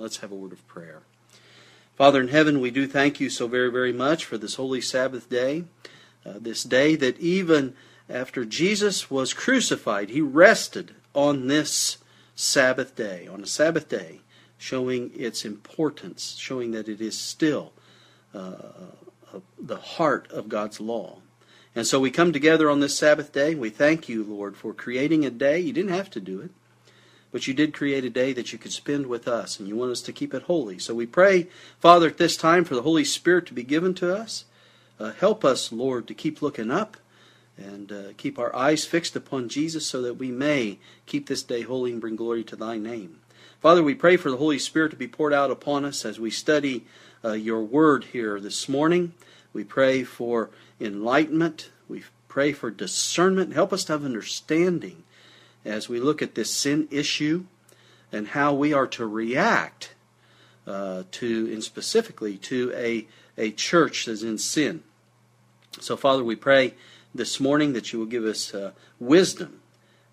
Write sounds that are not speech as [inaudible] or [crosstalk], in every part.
Let's have a word of prayer. Father in heaven, we do thank you so very, very much for this holy Sabbath day, uh, this day that even after Jesus was crucified, he rested on this Sabbath day, on a Sabbath day, showing its importance, showing that it is still uh, uh, the heart of God's law. And so we come together on this Sabbath day. We thank you, Lord, for creating a day. You didn't have to do it. But you did create a day that you could spend with us, and you want us to keep it holy. So we pray, Father, at this time for the Holy Spirit to be given to us. Uh, help us, Lord, to keep looking up and uh, keep our eyes fixed upon Jesus so that we may keep this day holy and bring glory to thy name. Father, we pray for the Holy Spirit to be poured out upon us as we study uh, your word here this morning. We pray for enlightenment. We pray for discernment. Help us to have understanding as we look at this sin issue and how we are to react uh, to, and specifically to a, a church that's in sin. So, Father, we pray this morning that you will give us uh, wisdom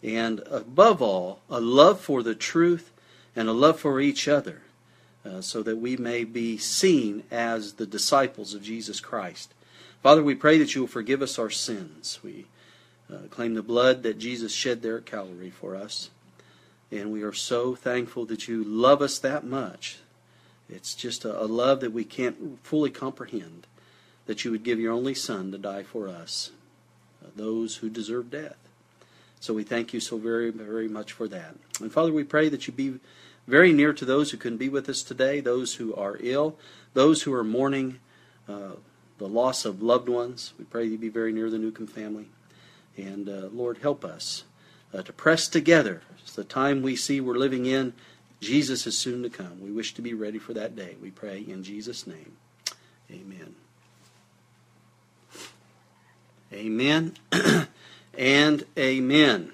and, above all, a love for the truth and a love for each other uh, so that we may be seen as the disciples of Jesus Christ. Father, we pray that you will forgive us our sins. We uh, claim the blood that Jesus shed there at Calvary for us. And we are so thankful that you love us that much. It's just a, a love that we can't fully comprehend that you would give your only Son to die for us, uh, those who deserve death. So we thank you so very, very much for that. And Father, we pray that you be very near to those who couldn't be with us today, those who are ill, those who are mourning uh, the loss of loved ones. We pray you be very near the Newcomb family. And uh, Lord, help us uh, to press together. It's the time we see we're living in. Jesus is soon to come. We wish to be ready for that day. We pray in Jesus' name. Amen. Amen [clears throat] and amen.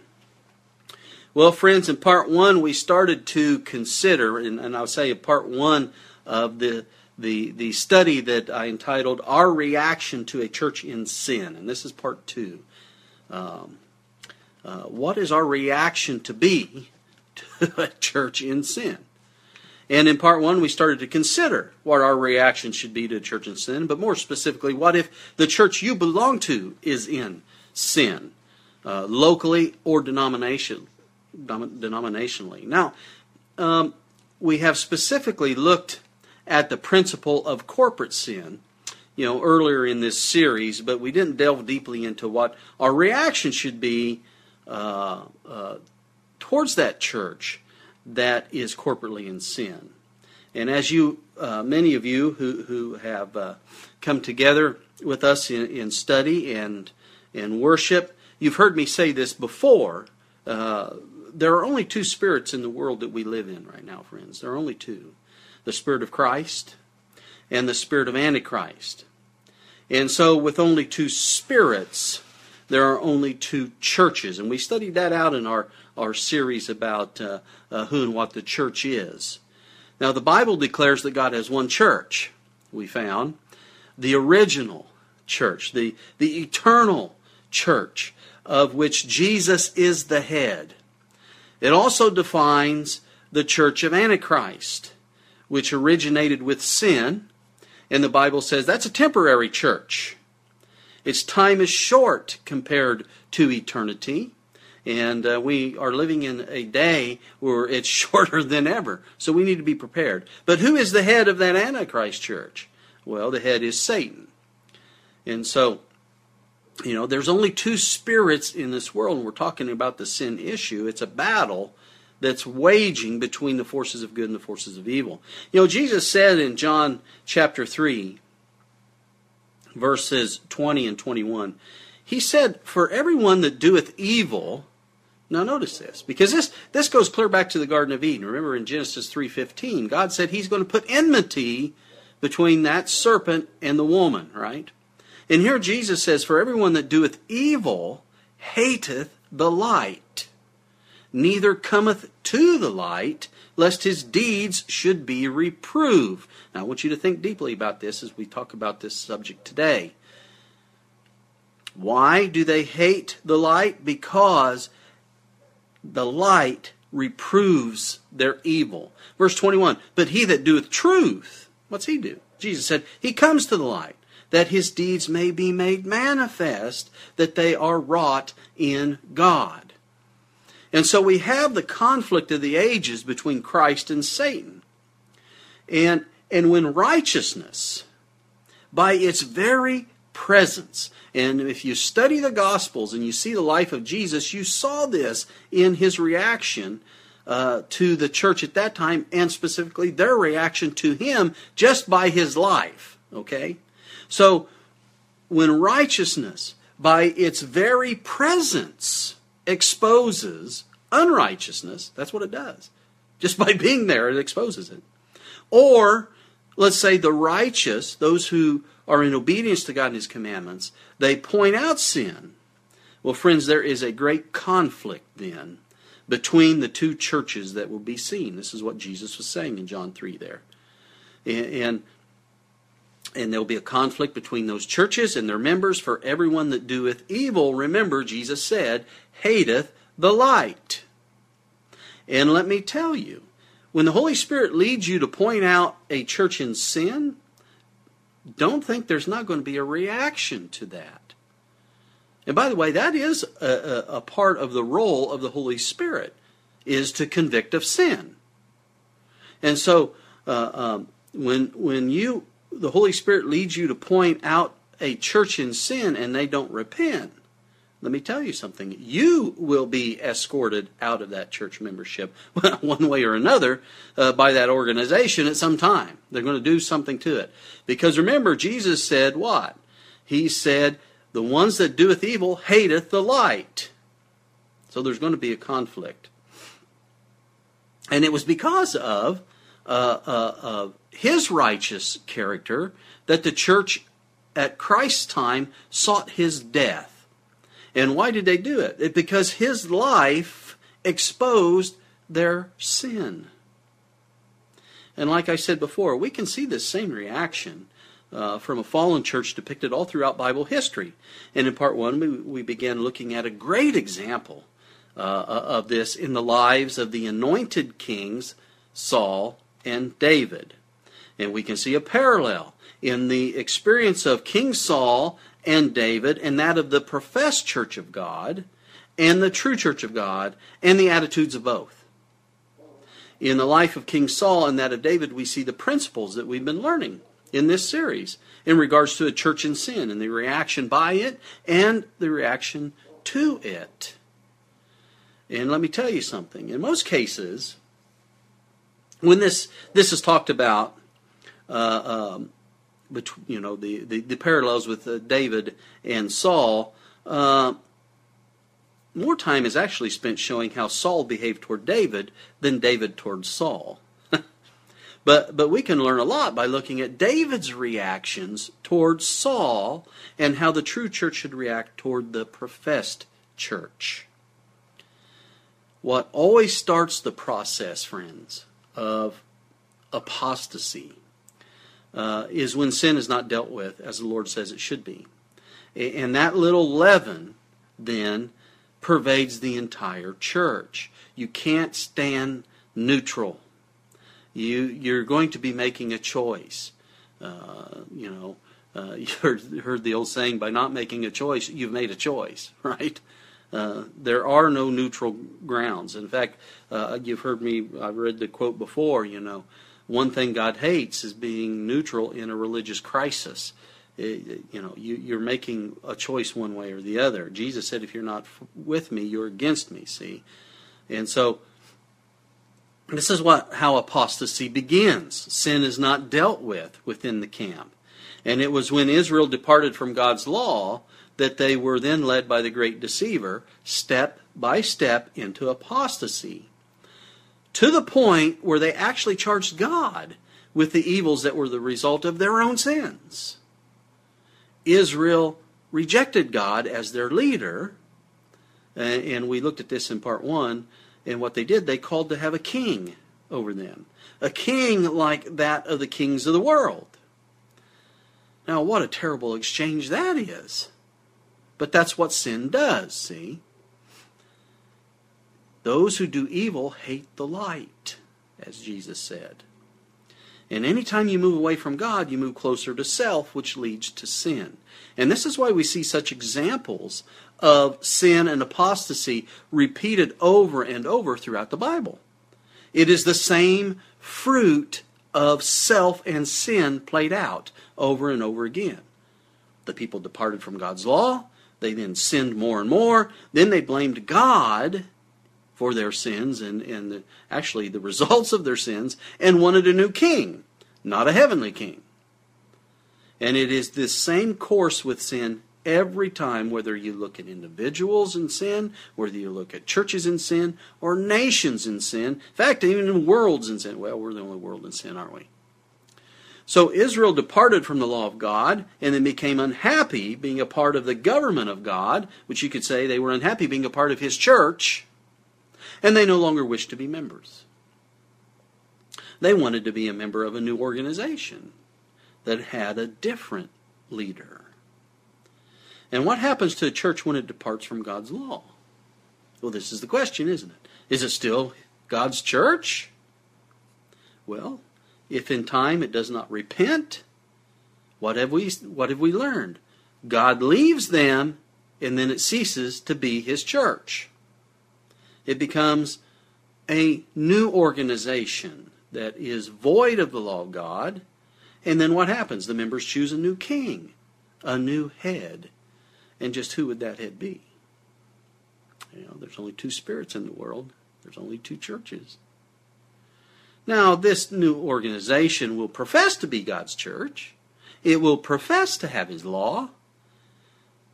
Well, friends, in part one, we started to consider, and, and I'll say part one of the, the, the study that I entitled Our Reaction to a Church in Sin. And this is part two. Um, uh, what is our reaction to be to a church in sin? And in part one, we started to consider what our reaction should be to a church in sin, but more specifically, what if the church you belong to is in sin, uh, locally or denomination, denominationally. Now, um, we have specifically looked at the principle of corporate sin, you know, earlier in this series, but we didn't delve deeply into what our reaction should be uh, uh, towards that church that is corporately in sin. And as you, uh, many of you who, who have uh, come together with us in, in study and, and worship, you've heard me say this before uh, there are only two spirits in the world that we live in right now, friends. There are only two the Spirit of Christ and the Spirit of Antichrist. And so, with only two spirits, there are only two churches. And we studied that out in our, our series about uh, uh, who and what the church is. Now, the Bible declares that God has one church, we found the original church, the, the eternal church, of which Jesus is the head. It also defines the church of Antichrist, which originated with sin, and the Bible says that's a temporary church. Its time is short compared to eternity, and uh, we are living in a day where it's [laughs] shorter than ever, so we need to be prepared. But who is the head of that Antichrist church? Well, the head is Satan. And so you know, there's only two spirits in this world, we're talking about the sin issue. It's a battle that's waging between the forces of good and the forces of evil. You know, Jesus said in John chapter 3, verses 20 and 21, He said, For everyone that doeth evil, now notice this, because this, this goes clear back to the Garden of Eden. Remember in Genesis 3.15, God said He's going to put enmity between that serpent and the woman, right? And here Jesus says, For everyone that doeth evil hateth the light, neither cometh to the light, lest his deeds should be reproved. Now, I want you to think deeply about this as we talk about this subject today. Why do they hate the light? Because the light reproves their evil. Verse 21 But he that doeth truth, what's he do? Jesus said, He comes to the light, that his deeds may be made manifest, that they are wrought in God. And so we have the conflict of the ages between Christ and Satan. And, and when righteousness, by its very presence, and if you study the Gospels and you see the life of Jesus, you saw this in his reaction uh, to the church at that time, and specifically their reaction to him just by his life. Okay? So, when righteousness, by its very presence, exposes unrighteousness, that's what it does. Just by being there, it exposes it. Or, let's say the righteous, those who are in obedience to God and His commandments, they point out sin. Well, friends, there is a great conflict then between the two churches that will be seen. This is what Jesus was saying in John 3 there. And, and there will be a conflict between those churches and their members, for everyone that doeth evil, remember, Jesus said, hateth the light. And let me tell you, when the Holy Spirit leads you to point out a church in sin, don't think there's not going to be a reaction to that. And by the way, that is a, a, a part of the role of the Holy Spirit, is to convict of sin. And so, uh, um, when when you the Holy Spirit leads you to point out a church in sin and they don't repent, let me tell you something. You will be escorted out of that church membership, [laughs] one way or another, uh, by that organization at some time. They're going to do something to it. Because remember, Jesus said what? He said, The ones that doeth evil hateth the light. So there's going to be a conflict. And it was because of uh, uh, his righteous character that the church at Christ's time sought his death. And why did they do it? it? Because his life exposed their sin. And like I said before, we can see this same reaction uh, from a fallen church depicted all throughout Bible history. And in part one, we, we began looking at a great example uh, of this in the lives of the anointed kings, Saul and David. And we can see a parallel in the experience of King Saul and David and that of the professed church of God and the true church of God and the attitudes of both. In the life of King Saul and that of David, we see the principles that we've been learning in this series in regards to a church in sin and the reaction by it and the reaction to it. And let me tell you something. In most cases, when this this is talked about, uh, um, between you know the, the, the parallels with uh, David and Saul. Uh, more time is actually spent showing how Saul behaved toward David than David toward Saul. [laughs] but but we can learn a lot by looking at David's reactions toward Saul and how the true church should react toward the professed church. What always starts the process, friends, of apostasy uh, is when sin is not dealt with as the Lord says it should be. And that little leaven then pervades the entire church. You can't stand neutral. You, you're going to be making a choice. Uh, you know, uh, [laughs] you heard, heard, the old saying, by not making a choice, you've made a choice, [laughs] right? Uh, there are no neutral grounds. In fact, uh, you've heard me, I've read the quote before, you know, one thing God hates is being neutral in a religious crisis. It, you know, you, are making a choice one way or the other. Jesus said, "If you're not with me, you're against me." See, and so this is what how apostasy begins. Sin is not dealt with within the camp, and it was when Israel departed from God's law that they were then led by the great deceiver step by step into apostasy to the point where they actually charged God with the evils that were the result of their own sins. Israel rejected God as their leader, and we looked at this in part one, and what they did, they called to have a king over them, a king like that of the kings of the world. Now, what a terrible exchange that is. But that's what sin does, see? Those who do evil hate the light, as Jesus said. And anytime you move away from God, you move closer to self, which leads to sin. And this is why we see such examples of sin and apostasy repeated over and over throughout the Bible. It is the same fruit of self and sin played out over and over again. The people departed from God's law. They then sinned more and more. Then they blamed God for their sins and, and the, actually the results of their sins and wanted a new king, not a heavenly king. And it is this same course with sin every time, whether you look at individuals in sin, whether you look at churches in sin, or nations in sin. In fact, even worlds in sin. Well, we're the only world in sin, aren't we? So Israel departed from the law of God and then became unhappy being a part of the government of God, which you could say they were unhappy being a part of his church, and they no longer wished to be members. They wanted to be a member of a new organization that had a different leader. And what happens to a church when it departs from God's law? Well, this is the question, isn't it? Is it still God's church? Well, if in time it does not repent, what have we what have we learned? God leaves them and then it ceases to be his church. It becomes a new organization that is void of the law of God. And then what happens? The members choose a new king, a new head. And just who would that head be? You know, there's only two spirits in the world. There's only two churches. Now, this new organization will profess to be God's church. It will profess to have His law.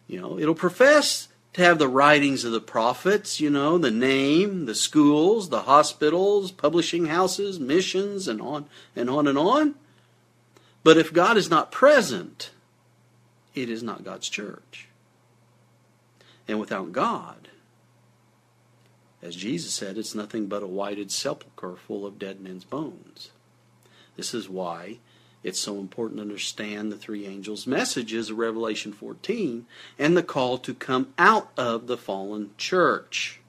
You know, it'll profess to have the writings of the prophets, you know, the name, the schools, the hospitals, publishing houses, missions, and on and on and on. But if God is not present, it is not God's church. And without God, as Jesus said, it's nothing but a whited sepulchre full of dead men's bones. This is why it's so important to understand the three angels' messages of Revelation 14 and the call to come out of the fallen church.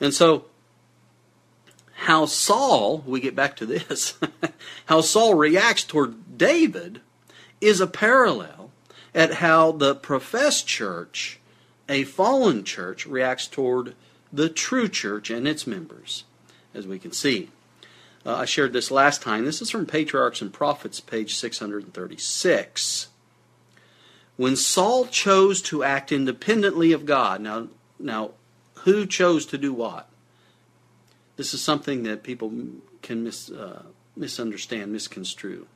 And so, how Saul, we get back to this, [laughs] how Saul reacts toward David is a parallel at how the professed church a fallen church reacts toward the true church and its members, as we can see. Uh, I shared this last time. This is from Patriarchs and Prophets, page 636. When Saul chose to act independently of God, now, now, who chose to do what? This is something that people can mis, uh, misunderstand, misconstrue.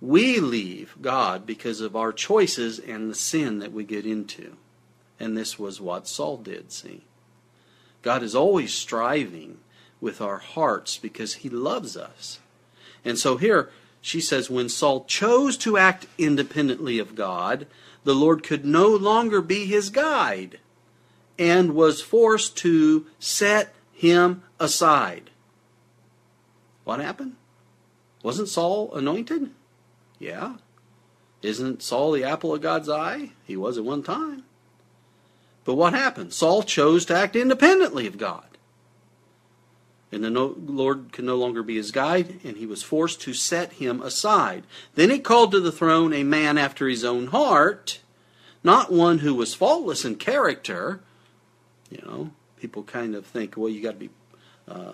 We leave God because of our choices and the sin that we get into. And this was what Saul did, see. God is always striving with our hearts because he loves us. And so here she says, when Saul chose to act independently of God, the Lord could no longer be his guide and was forced to set him aside. What happened? Wasn't Saul anointed? Yeah. Isn't Saul the apple of God's eye? He was at one time. But what happened? Saul chose to act independently of God. And the Lord could no longer be his guide, and he was forced to set him aside. Then he called to the throne a man after his own heart, not one who was faultless in character. You know, people kind of think, well, you got to be uh,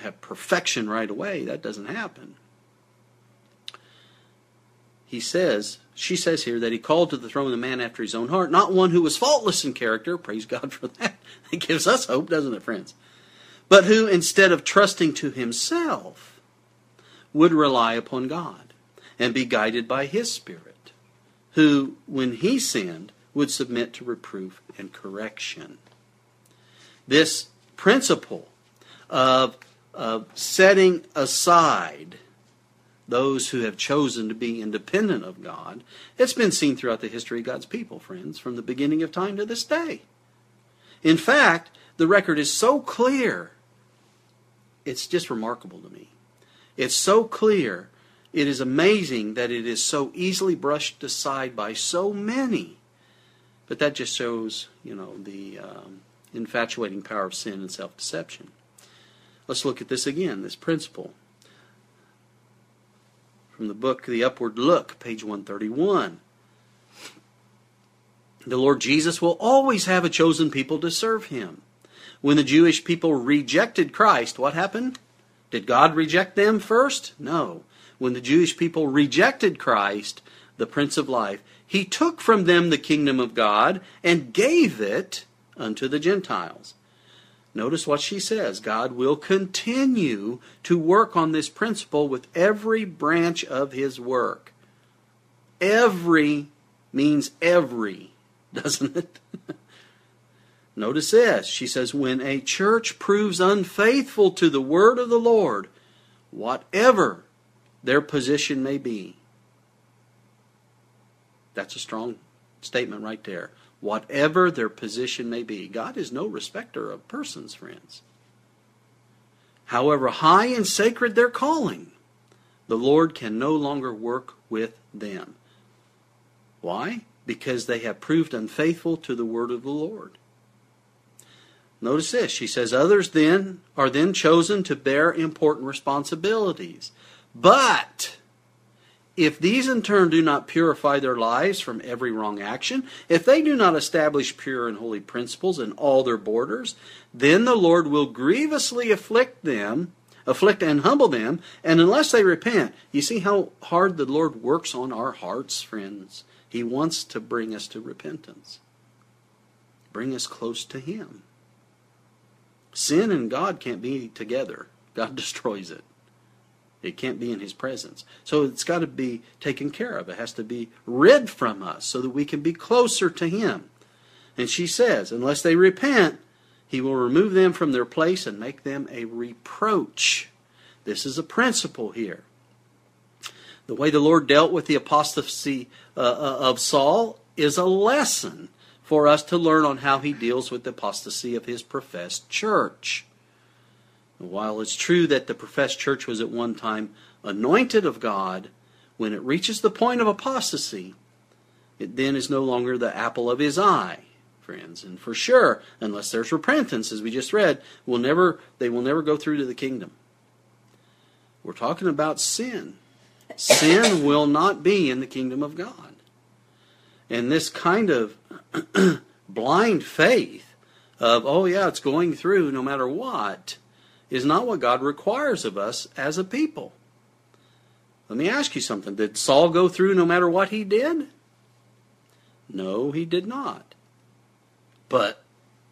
have perfection right away. That doesn't happen. He says she says here that he called to the throne the man after his own heart, not one who was faultless in character. Praise God for that. [laughs] It gives us hope, doesn't it, friends? But who, instead of trusting to himself, would rely upon God and be guided by his Spirit, who, when he sinned, would submit to reproof and correction. This principle of, of setting aside those who have chosen to be independent of God. It's been seen throughout the history of God's people, friends, from the beginning of time to this day. In fact, the record is so clear, it's just remarkable to me. It's so clear, it is amazing that it is so easily brushed aside by so many. But that just shows, you know, the um, infatuating power of sin and self deception. Let's look at this again, this principle. From the book The Upward Look, page 131. The Lord Jesus will always have a chosen people to serve him. When the Jewish people rejected Christ, what happened? Did God reject them first? No. When the Jewish people rejected Christ, the Prince of Life, he took from them the kingdom of God and gave it unto the Gentiles. Notice what she says God will continue to work on this principle with every branch of his work. Every means every, [laughs] doesn't it? Notice this. She says, When a church proves unfaithful to the word of the Lord, whatever their position may be, that's a strong statement right there whatever their position may be. God is no respecter of persons, friends. However high and sacred their calling, the Lord can no longer work with them. Why? Because they have proved unfaithful to the word of the Lord. Notice this. She says, Others then are then chosen to bear important responsibilities. But if these in turn do not purify their lives from every wrong action, if they do not establish pure and holy principles in all their borders, then the Lord will grievously afflict them, afflict and humble them, and unless they repent, you see how hard the Lord works on our hearts, friends. He wants to bring us to repentance, bring us close to Him. Sin and God can't be together, God [laughs] destroys it. It can't be in his presence. So it's got to be taken care of. It has to be rid from us so that we can be closer to him. And she says, unless they repent, he will remove them from their place and make them a reproach. This is a principle here. The way the Lord dealt with the apostasy uh, uh of Saul is a lesson for us to learn on how he deals with the apostasy of his professed church. While it's true that the professed church was at one time anointed of God, when it reaches the point of apostasy, it then is no longer the apple of his eye, friends. And for sure, unless there's repentance, as we just read, will never they will never go through to the kingdom. We're talking about sin. Sin will not be in the kingdom of God. And this kind of [clears throat] blind faith of, oh yeah, it's going through no matter what, is not what God requires of us as a people. Let me ask you something. Did Saul go through no matter what he did? No, he did not. But,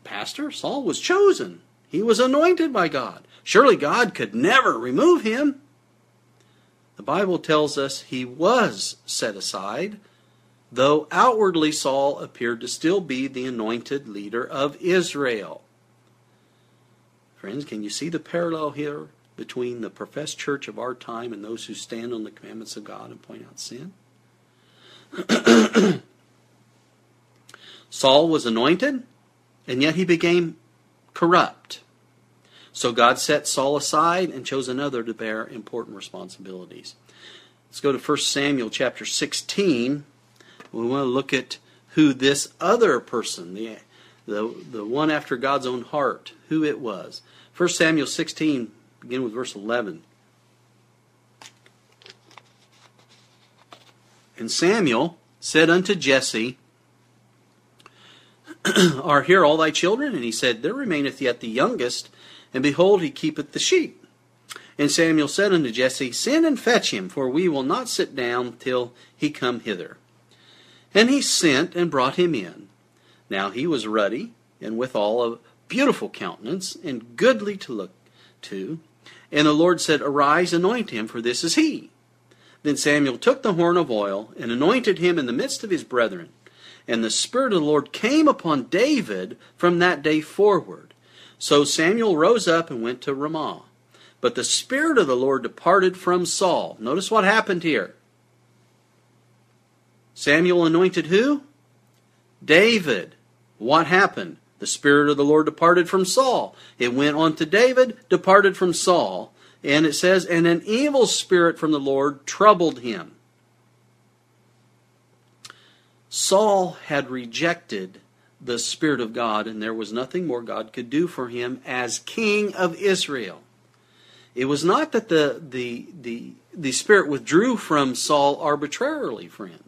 Pastor, Saul was chosen. He was anointed by God. Surely God could never remove him. The Bible tells us he was set aside, though outwardly Saul appeared to still be the anointed leader of Israel. Friends, can you see the parallel here between the professed church of our time and those who stand on the commandments of God and point out sin? [clears throat] Saul was anointed, and yet he became corrupt. So God set Saul aside and chose another to bear important responsibilities. Let's go to 1 Samuel chapter 16. We want to look at who this other person, the the, the one after God's own heart, who it was. 1 Samuel 16, begin with verse 11. And Samuel said unto Jesse, [clears throat] Are here all thy children? And he said, There remaineth yet the youngest, and behold, he keepeth the sheep. And Samuel said unto Jesse, Send and fetch him, for we will not sit down till he come hither. And he sent and brought him in. Now he was ruddy, and withal a beautiful countenance, and goodly to look to. And the Lord said, Arise, anoint him, for this is he. Then Samuel took the horn of oil, and anointed him in the midst of his brethren. And the Spirit of the Lord came upon David from that day forward. So Samuel rose up and went to Ramah. But the Spirit of the Lord departed from Saul. Notice what happened here. Samuel anointed who? David. What happened? The Spirit of the Lord departed from Saul. It went on to David, departed from Saul. And it says, And an evil spirit from the Lord troubled him. Saul had rejected the Spirit of God, and there was nothing more God could do for him as King of Israel. It was not that the, the, the, the Spirit withdrew from Saul arbitrarily, friends,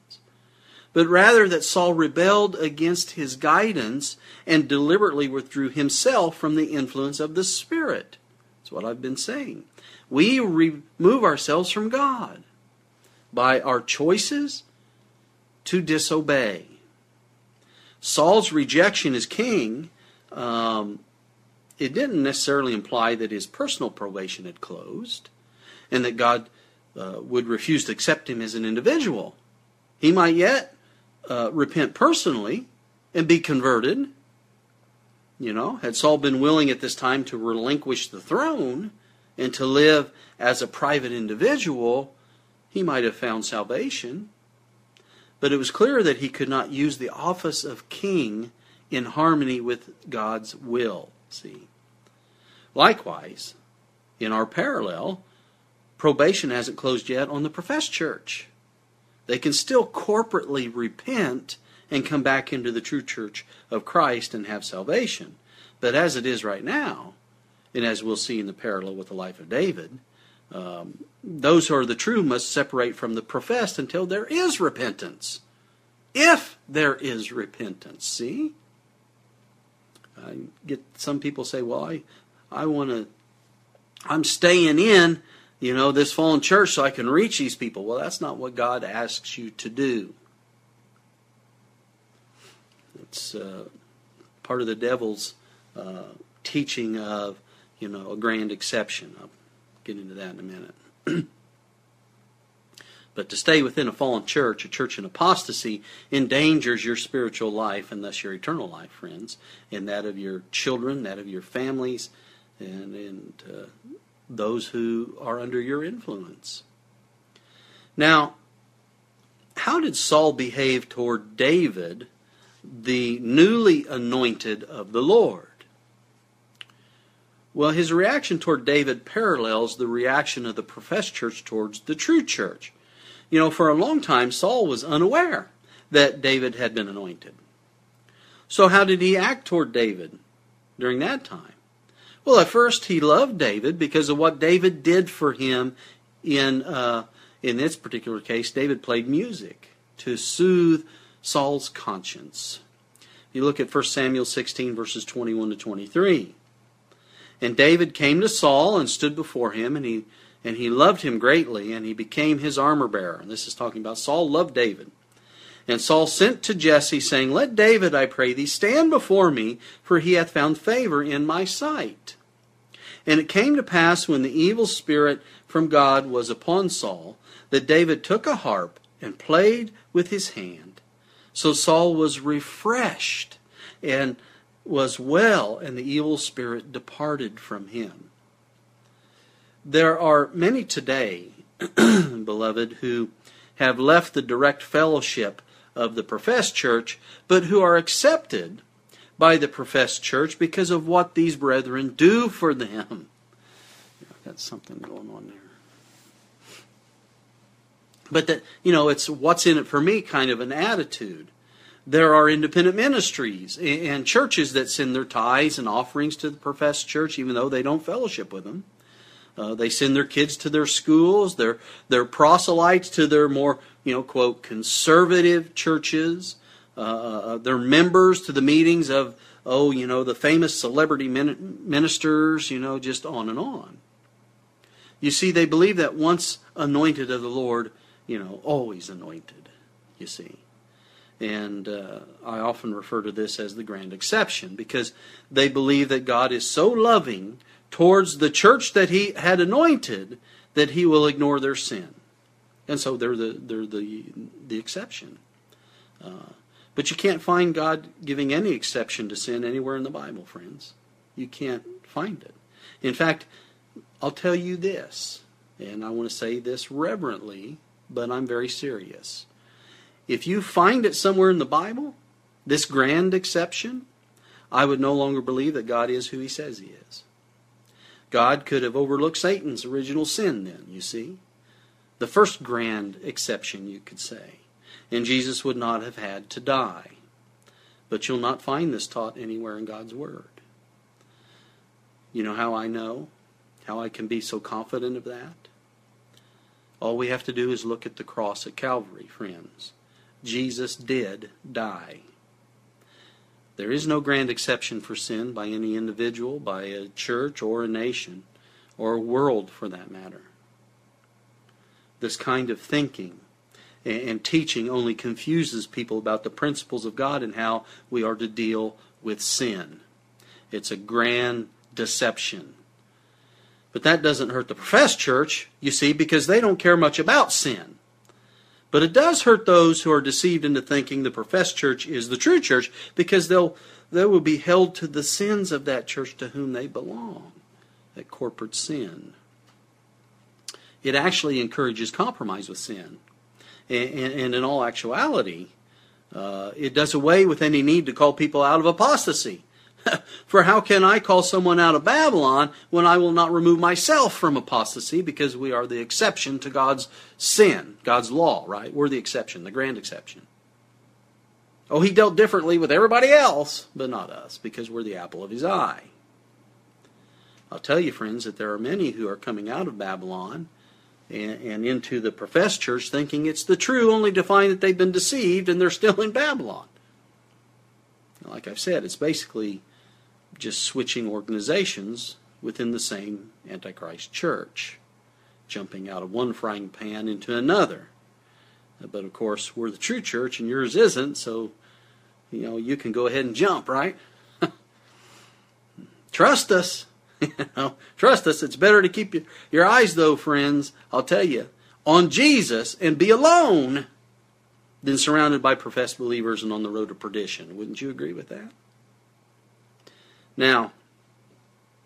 but rather that Saul rebelled against his guidance and deliberately withdrew himself from the influence of the Spirit. That's what I've been saying. We remove ourselves from God by our choices to disobey. Saul's rejection as king, um, it didn't necessarily imply that his personal probation had closed and that God uh, would refuse to accept him as an individual. He might yet uh, repent personally and be converted. You know, had Saul been willing at this time to relinquish the throne and to live as a private individual, he might have found salvation. But it was clear that he could not use the office of king in harmony with God's will. See? Likewise, in our parallel, probation hasn't closed yet on the professed church. They can still corporately repent and come back into the true church of Christ and have salvation. But as it is right now, and as we'll see in the parallel with the life of David, um, those who are the true must separate from the professed until there is repentance. If there is repentance, see? I get some people say, well, I, I want to, I'm staying in, you know, this fallen church so I can reach these people. Well, that's not what God asks you to do. It's uh, part of the devil's uh, teaching of, you know, a grand exception. I'll get into that in a minute. [clears throat] but to stay within a fallen church, a church in apostasy, endangers your spiritual life and thus your eternal life, friends, and that of your children, that of your families, and, and uh, those who are under your influence. Now, how did Saul behave toward David, the newly anointed of the Lord? Well, his reaction toward David parallels the reaction of the professed church towards the true church. You know, for a long time, Saul was unaware that David had been anointed. So, how did he act toward David during that time? Well, at first, he loved David because of what David did for him. In uh, in this particular case, David played music to soothe Saul's conscience. If You look at 1 Samuel 16, verses 21 to 23. And David came to Saul and stood before him, and he and he loved him greatly, and he became his armor bearer. And this is talking about Saul loved David. And Saul sent to Jesse, saying, Let David, I pray thee, stand before me, for he hath found favor in my sight. And it came to pass when the evil spirit from God was upon Saul, that David took a harp and played with his hand. So Saul was refreshed and was well, and the evil spirit departed from him. There are many today, [clears throat] beloved, who have left the direct fellowship of the professed church, but who are accepted by the professed church because of what these brethren do for them. I've got something going on there. But that, you know, it's what's in it for me kind of an attitude there are independent ministries and churches that send their tithes and offerings to the professed church, even though they don't fellowship with them. Uh, they send their kids to their schools. They're, they're proselytes to their more, you know, quote, conservative churches. Uh, uh they're members to the meetings of, oh, you know, the famous celebrity ministers, you know, just on and on. You see, they believe that once anointed of the Lord, you know, always anointed, you see. And uh, I often refer to this as the grand exception because they believe that God is so loving towards the church that He had anointed that He will ignore their sin. And so they're the, they're the, the exception. Uh, but you can't find God giving any exception to sin anywhere in the Bible, friends. You can't find it. In fact, I'll tell you this, and I want to say this reverently, but I'm very serious. If you find it somewhere in the Bible, this grand exception, I would no longer believe that God is who he says he is. God could have overlooked Satan's original sin then, you see. The first grand exception, you could say. And Jesus would not have had to die. But you'll not find this taught anywhere in God's Word. You know how I know? How I can be so confident of that? All we have to do is look at the cross at Calvary, friends. Jesus did die. There is no grand exception for sin by any individual, by a church or a nation, or a world for that matter. This kind of thinking and teaching only confuses people about the principles of God and how we are to deal with sin. It's a grand deception. But that doesn't hurt the professed church, you see, because they don't care much about sin. But it does hurt those who are deceived into thinking the professed church is the true church because they'll they will be held to the sins of that church to whom they belong, that corporate sin. It actually encourages compromise with sin. And, and in all actuality, uh, it does away with any need to call people out of apostasy. [laughs] For how can I call someone out of Babylon when I will not remove myself from apostasy because we are the exception to God's sin, God's law, right? We're the exception, the grand exception. Oh, he dealt differently with everybody else, but not us because we're the apple of his eye. I'll tell you, friends, that there are many who are coming out of Babylon and, and into the professed church thinking it's the true, only to find that they've been deceived and they're still in Babylon. Like I've said, it's basically just switching organizations within the same Antichrist church, jumping out of one frying pan into another. But of course, we're the true church and yours isn't, so you know you can go ahead and jump, right? [laughs] Trust us. [laughs] you know, trust us. It's better to keep your, your eyes, though, friends. I'll tell you, on Jesus and be alone than surrounded by professed believers and on the road to perdition. Wouldn't you agree with that? Now,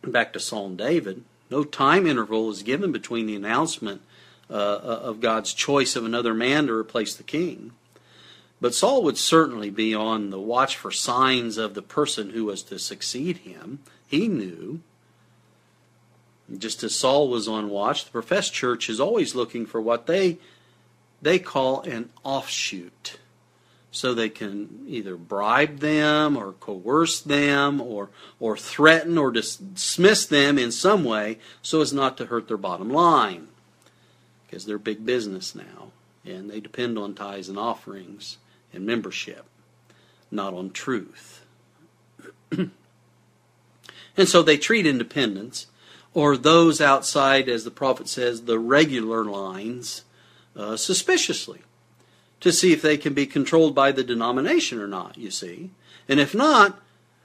back to Saul and David. No time interval is given between the announcement uh, uh, of God's choice of another man to replace the king. But Saul would certainly be on the watch for signs of the person who was to succeed him. He knew. Just as Saul was on watch, the professed church is always looking for what they they call an offshoot so they can either bribe them or coerce them or, or threaten or dismiss them in some way so as not to hurt their bottom line. Because they're big business now and they depend on tithes and offerings and membership, not on truth. [clears throat] and so they treat independents or those outside, as the prophet says, the regular lines uh, suspiciously to see if they can be controlled by the denomination or not, you see. And if not,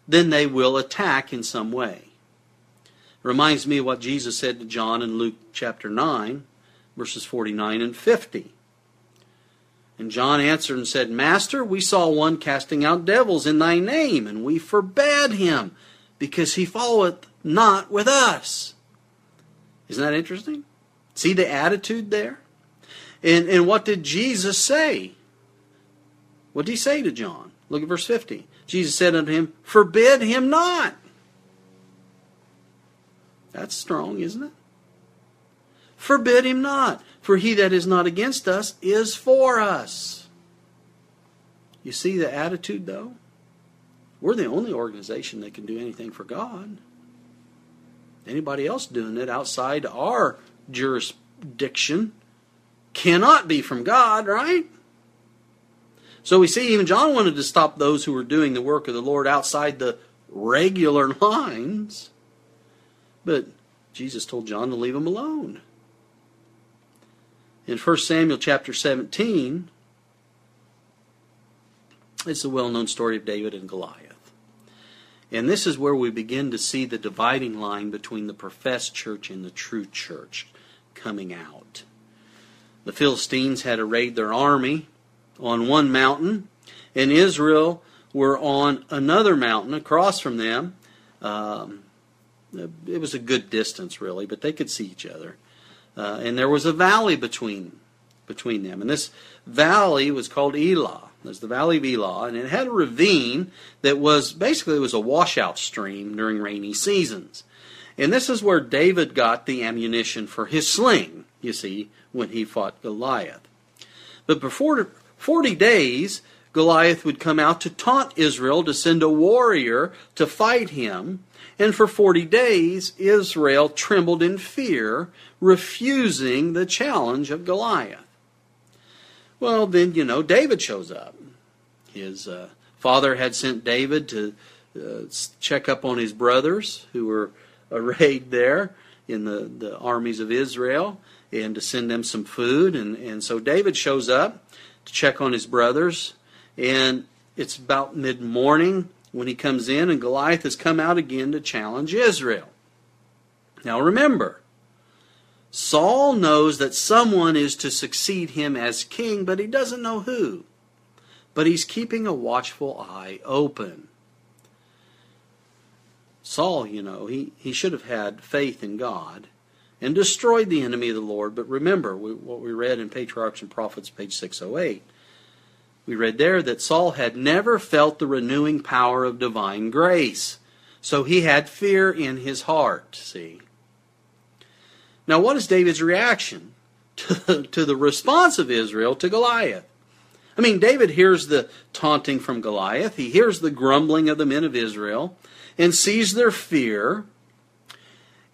then they will attack in some way. Reminds me of what Jesus said to John in Luke chapter 9, verses 49 and 50. And John answered and said, Master, we saw one casting out devils in thy name, and we forbade him, because he followeth not with us. Isn't that interesting? See the attitude there? And, and what did Jesus say? What did he say to John? Look at verse 50. Jesus said unto him, Forbid him not. That's strong, isn't it? Forbid him not, for he that is not against us is for us. You see the attitude, though? We're the only organization that can do anything for God. Anybody else doing it outside our jurisdiction cannot be from God, right? So we see even John wanted to stop those who were doing the work of the Lord outside the regular [laughs] lines. But Jesus told John to leave them alone. In 1 Samuel chapter 17, it's the well known story of David and Goliath. And this is where we begin to see the dividing line between the professed church and the true church coming out. The Philistines had arrayed their army on one mountain, and Israel were on another mountain across from them. Um, it was a good distance, really, but they could see each other. Uh, and there was a valley between between them, and this valley was called Elah. There's the Valley of Elah, and it had a ravine that was basically it was a washout stream during rainy seasons. And this is where David got the ammunition for his sling, you see, when he fought Goliath. But before 40 days, Goliath would come out to taunt Israel to send a warrior to fight him. And for 40 days, Israel trembled in fear, refusing the challenge of Goliath. Well, then, you know, David shows up. His uh, father had sent David to uh, check up on his brothers who were [laughs] arrayed there in the, the armies of Israel and to send them some food. And, and so David shows up to check on his brothers. And it's about mid morning when he comes in, and Goliath has come out again to challenge Israel. Now remember, Saul knows that someone is to succeed him as king, but he doesn't know who. But he's keeping a watchful eye open. Saul, you know, he, he should have had faith in God and destroyed the enemy of the Lord. But remember we, what we read in Patriarchs and Prophets, page 608. We read there that Saul had never felt the renewing power of divine grace. So he had fear in his heart, see. Now, what is David's reaction [laughs] to, to the response of Israel to Goliath? I mean, David hears the taunting from Goliath, he hears the grumbling of the men of Israel, and sees their fear.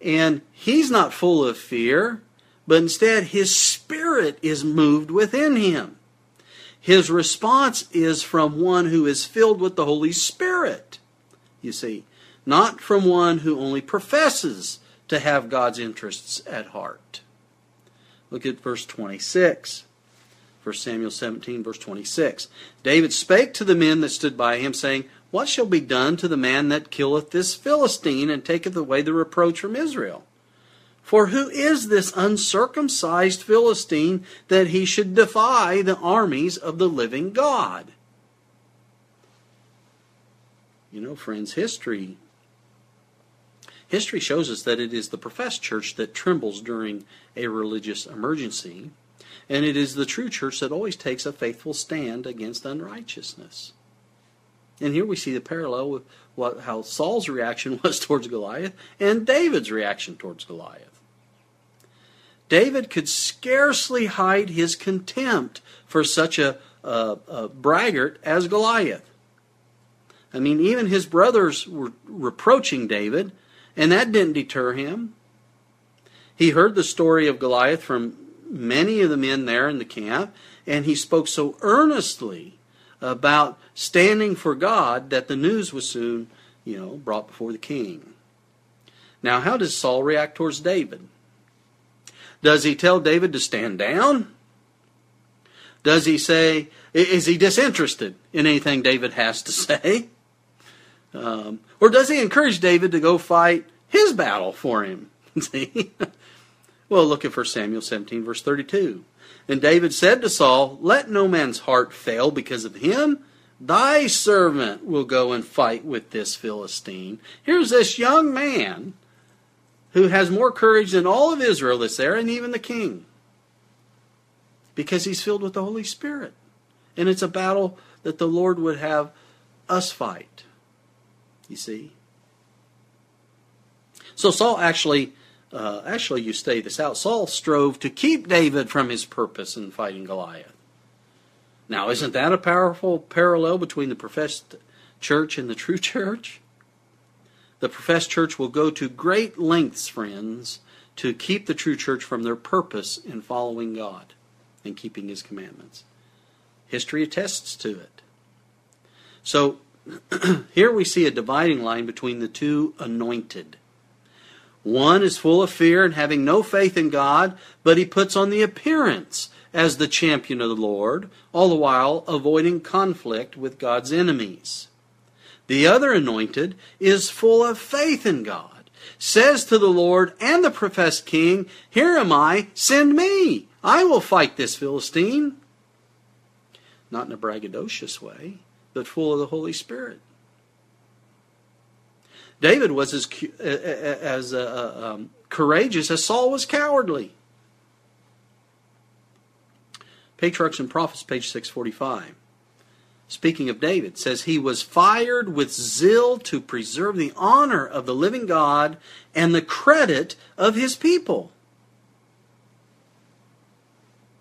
And he's not full of fear, but instead his spirit is moved within him. His response is from one who is filled with the Holy Spirit, you see, not from one who only professes to have God's interests at heart. Look at verse 26. 1 Samuel 17, verse 26. David spake to the men that stood by him, saying, What shall be done to the man that killeth this Philistine and taketh away the reproach from Israel? For who is this uncircumcised Philistine that he should defy the armies of the living God? You know, friends, history history shows us that it is the professed church that trembles during a religious emergency, and it is the true church that always takes a faithful stand against unrighteousness. And here we see the parallel with what, how Saul's reaction [laughs] was towards Goliath and David's reaction towards Goliath. David could scarcely hide his contempt for such a, a, a braggart as Goliath. I mean, even his brothers were reproaching David, and that didn't deter him. He heard the story of Goliath from many of the men there in the camp, and he spoke so earnestly about standing for God that the news was soon, you know, brought before the king. Now, how does Saul react towards David? Does he tell David to stand down? Does he say, is he disinterested in anything David has to [laughs] say? Um, or does he encourage David to go fight his battle for him? [laughs] See? well, look at 1 Samuel 17, verse 32. And David said to Saul, Let no man's heart fail because of him. Thy servant will go and fight with this Philistine. Here's this young man who has more courage than all of Israel that's there, and even the king. Because he's filled with the Holy Spirit. And it's a battle that the Lord would have us fight. You see? So Saul actually, uh, actually, you stay this out. Saul strove to keep David from his purpose in fighting Goliath. Now, isn't that a powerful parallel between the professed church and the true [laughs] church? The professed church will go to great lengths, friends, to keep the true church from their purpose in following God and keeping His commandments. History attests to it. So [clears throat] here we see a dividing line between the two anointed. One is full of fear and having no faith in God, but he puts on the appearance as the champion of the Lord, all the while avoiding conflict with God's enemies. The other anointed is full of faith in God, says to the Lord and the professed king, Here am I, send me. I will fight this Philistine. Not in a braggadocious way, but full of the Holy Spirit. David was as, as uh, uh, um, courageous as Saul was cowardly. Patriarchs and Prophets, page 645 speaking of David, says he was fired with zeal to preserve the honor of the living God and the credit of his people.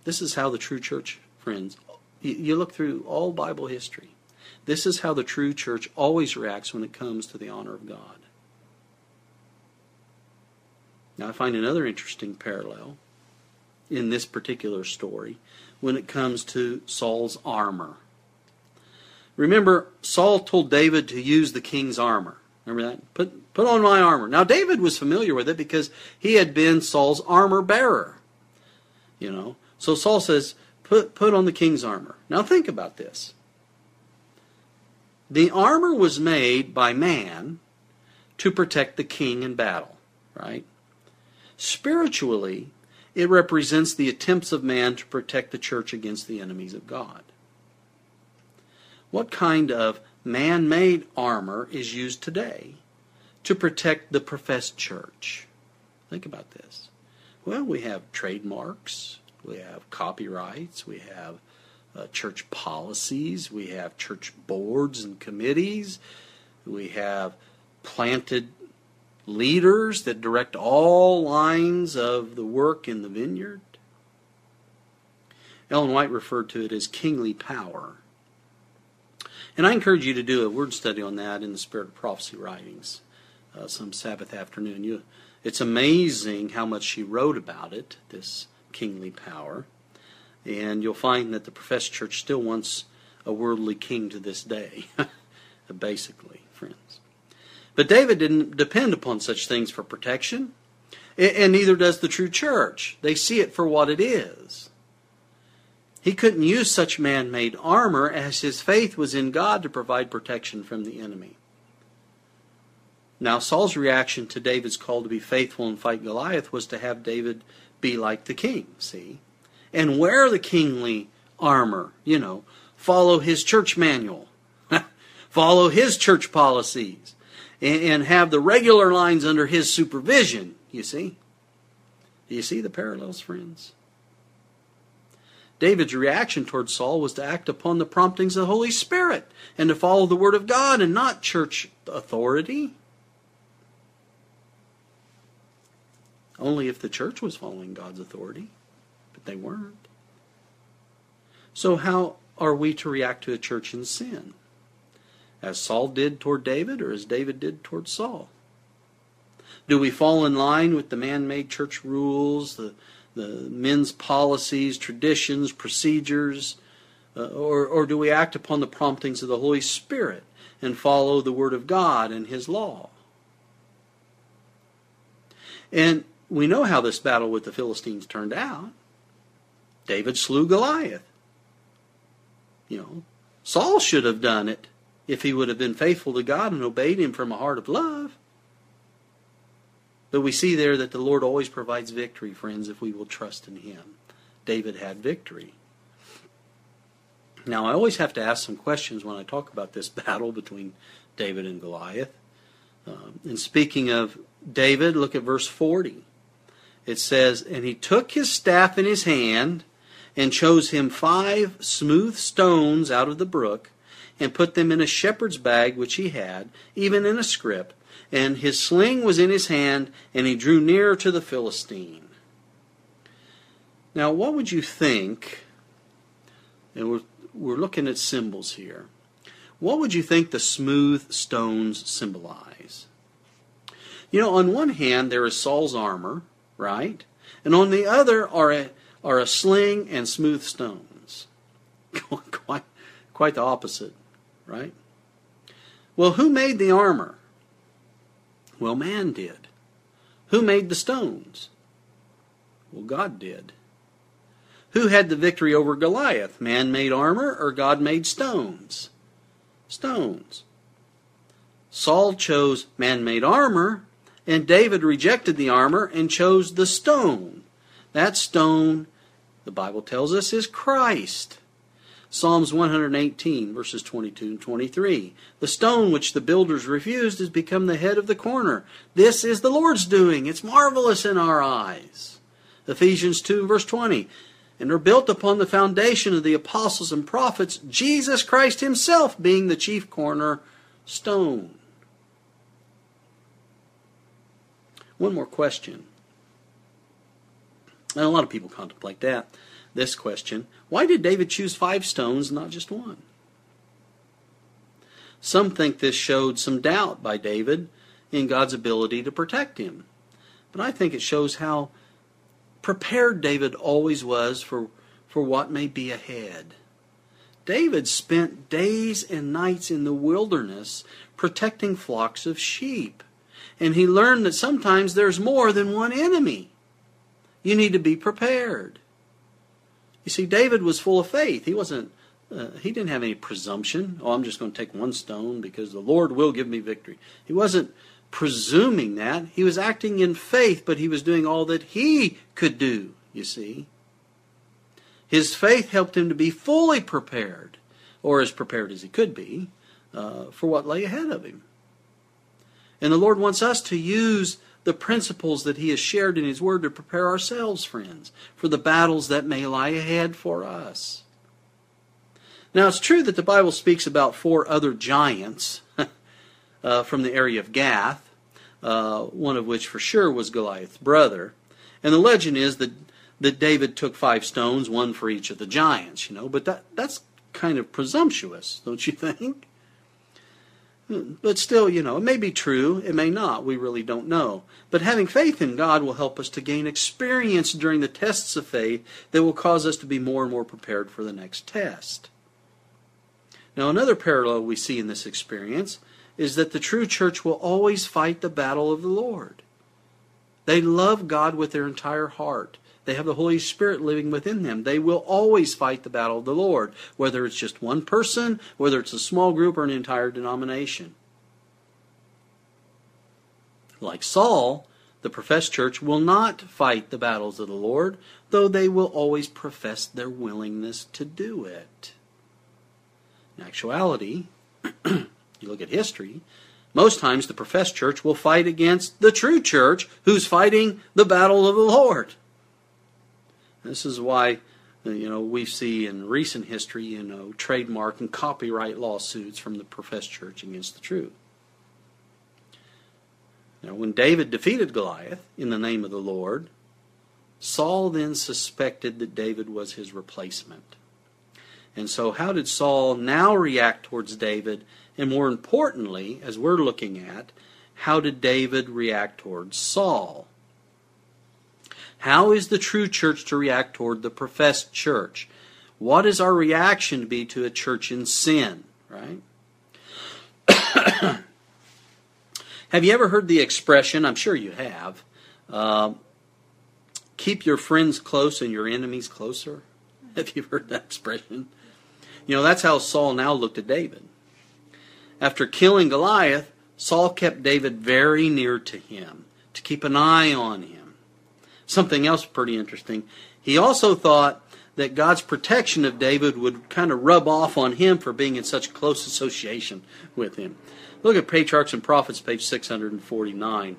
This is how the true church, friends, You, you look through all Bible history. This is how the true church always reacts when it comes to the honor of God. Now, I find another interesting parallel in this particular story when it comes to Saul's armor. Remember, Saul told David to use the king's armor. Remember that? Put, put on my armor. Now, David was familiar with it because he had been Saul's armor bearer. You know, so Saul says, put, put on the king's armor. Now, think about this. The armor was made by man to protect the king in battle, right? Spiritually, it represents the attempts of man to protect the church against the enemies of God. What kind of man made armor is used today to protect the professed church? Think about this. Well, we have trademarks, we have copyrights, we have uh, church policies, we have church boards and committees, we have planted leaders that direct all lines of the work in the vineyard. Ellen White referred to it as kingly power. And I encourage you to do a word study on that in the Spirit of Prophecy writings uh, some Sabbath afternoon. You, it's amazing how much she wrote about it, this kingly power. And you'll find that the professed church still wants a worldly king to this day, [laughs] basically, friends. But David didn't depend upon such things for protection, and neither does the true church. They see it for what it is. He couldn't use such man made armor as his faith was in God to provide protection from the enemy. Now, Saul's reaction to David's call to be faithful and fight Goliath was to have David be like the king, see? And wear the kingly armor, you know, follow his church manual, [laughs] follow his church policies, and have the regular lines under his supervision, you see? Do you see the parallels, friends? David's reaction towards Saul was to act upon the promptings of the Holy Spirit and to follow the Word of God and not church authority. Only if the church was following God's authority, they weren't. So, how are we to react to a church in sin? As Saul did toward David, or as David did toward Saul? Do we fall in line with the man made church rules, the the men's policies, traditions, procedures, uh, or, or do we act upon the promptings of the Holy Spirit and follow the Word of God and His law? And we know how this battle with the Philistines turned out. David slew Goliath. You know, Saul should have done it if he would have been faithful to God and obeyed Him from a heart of love. But we see there that the Lord always provides victory, friends, if we will trust in Him. David had victory. Now, I always have to ask some questions when I talk about this [laughs] battle between David and Goliath. Um, and speaking of David, look at verse 40. It says, And he took his staff in his hand and chose him five smooth stones out of the brook and put them in a shepherd's bag which he had, even in a scrip, and his sling was in his hand, and he drew near to the Philistine. Now, what would you think? And we're, we're looking at symbols here. What would you think the smooth stones symbolize? You know, on one hand, there is Saul's armor, right? And on the other are a, are a sling and smooth stones. [laughs] quite, quite the opposite, right? Well, who made the armor? Well, man did. Who made the stones? Well, God did. Who had the victory over Goliath? Man made armor or God made stones? Stones. Saul chose man made armor, and David rejected the armor and chose the stone. That stone, the Bible tells us, is Christ. Psalms 118, verses 22 and 23. The stone which the builders refused has become the head of the corner. This is the Lord's doing. It's marvelous in our eyes. Ephesians 2, verse 20. And are built upon the foundation of the apostles and prophets, Jesus Christ Himself being the chief corner stone. One more question. And a lot of people contemplate that. this question Why did David choose five stones, and not just one? Some think this showed some doubt by David in God's ability to protect him. But I think it shows how prepared David always was for, for what may be ahead. David spent days and nights in the wilderness protecting flocks of sheep. And he learned that sometimes there's more than one enemy. You need to be prepared. You see, David was full of faith. He wasn't. Uh, he didn't have any presumption. Oh, I'm just going to take one stone because the Lord will give me victory. He wasn't presuming that. He was acting in faith, but he was doing all that he could do, you see. His faith helped him to be fully prepared, or as prepared as he could be, uh, for what lay ahead of him. And the Lord wants us to use the principles that He has shared in His Word to prepare ourselves, friends, for the battles that may lie ahead for us. Now, it's true that the Bible speaks about four other giants [laughs] uh, from the area of Gath, uh, one of which for sure was Goliath's brother. And the legend is that, that David took five stones, one for each of the giants, you know, but that, that's kind of presumptuous, don't you [laughs] think? But still, you know, it may be true, it may not. We really don't know. But having faith in God will help us to gain experience during the tests of faith that will cause us to be more and more prepared for the next test. Now, another parallel we see in this experience is that the true church will always fight the battle of the Lord. They love God with their entire heart. They have the Holy Spirit living within them. They will always fight the battle of the Lord, whether it's just one person, whether it's a small group, or an entire denomination. Like Saul, the professed church will not fight the battles of the Lord, though they will always profess their willingness to do it. In actuality, [clears throat] you look at history, most times the professed church will fight against the true church who's fighting the battle of the Lord. This is why uh, you know we see in recent history you know trademark and copyright lawsuits from the professed church against the truth. Now, when David defeated Goliath in the name of the Lord, Saul then suspected that David was his replacement. And so, how did Saul now react towards David? And more importantly, as we're looking at, how did David react towards Saul? How is the true church to react toward the professed church? What is our reaction to be to a church in sin, right? [coughs] have you ever heard the expression? I'm sure you have. Uh, keep your friends close and your enemies closer. [laughs] Have you heard that expression? You know, that's how Saul now looked at David. After killing Goliath, Saul kept David very near to him to keep an eye on him something else pretty interesting. He also thought that God's protection of David would kind of rub off on him for being in such close association with him. Look at Patriarchs and Prophets, page 649.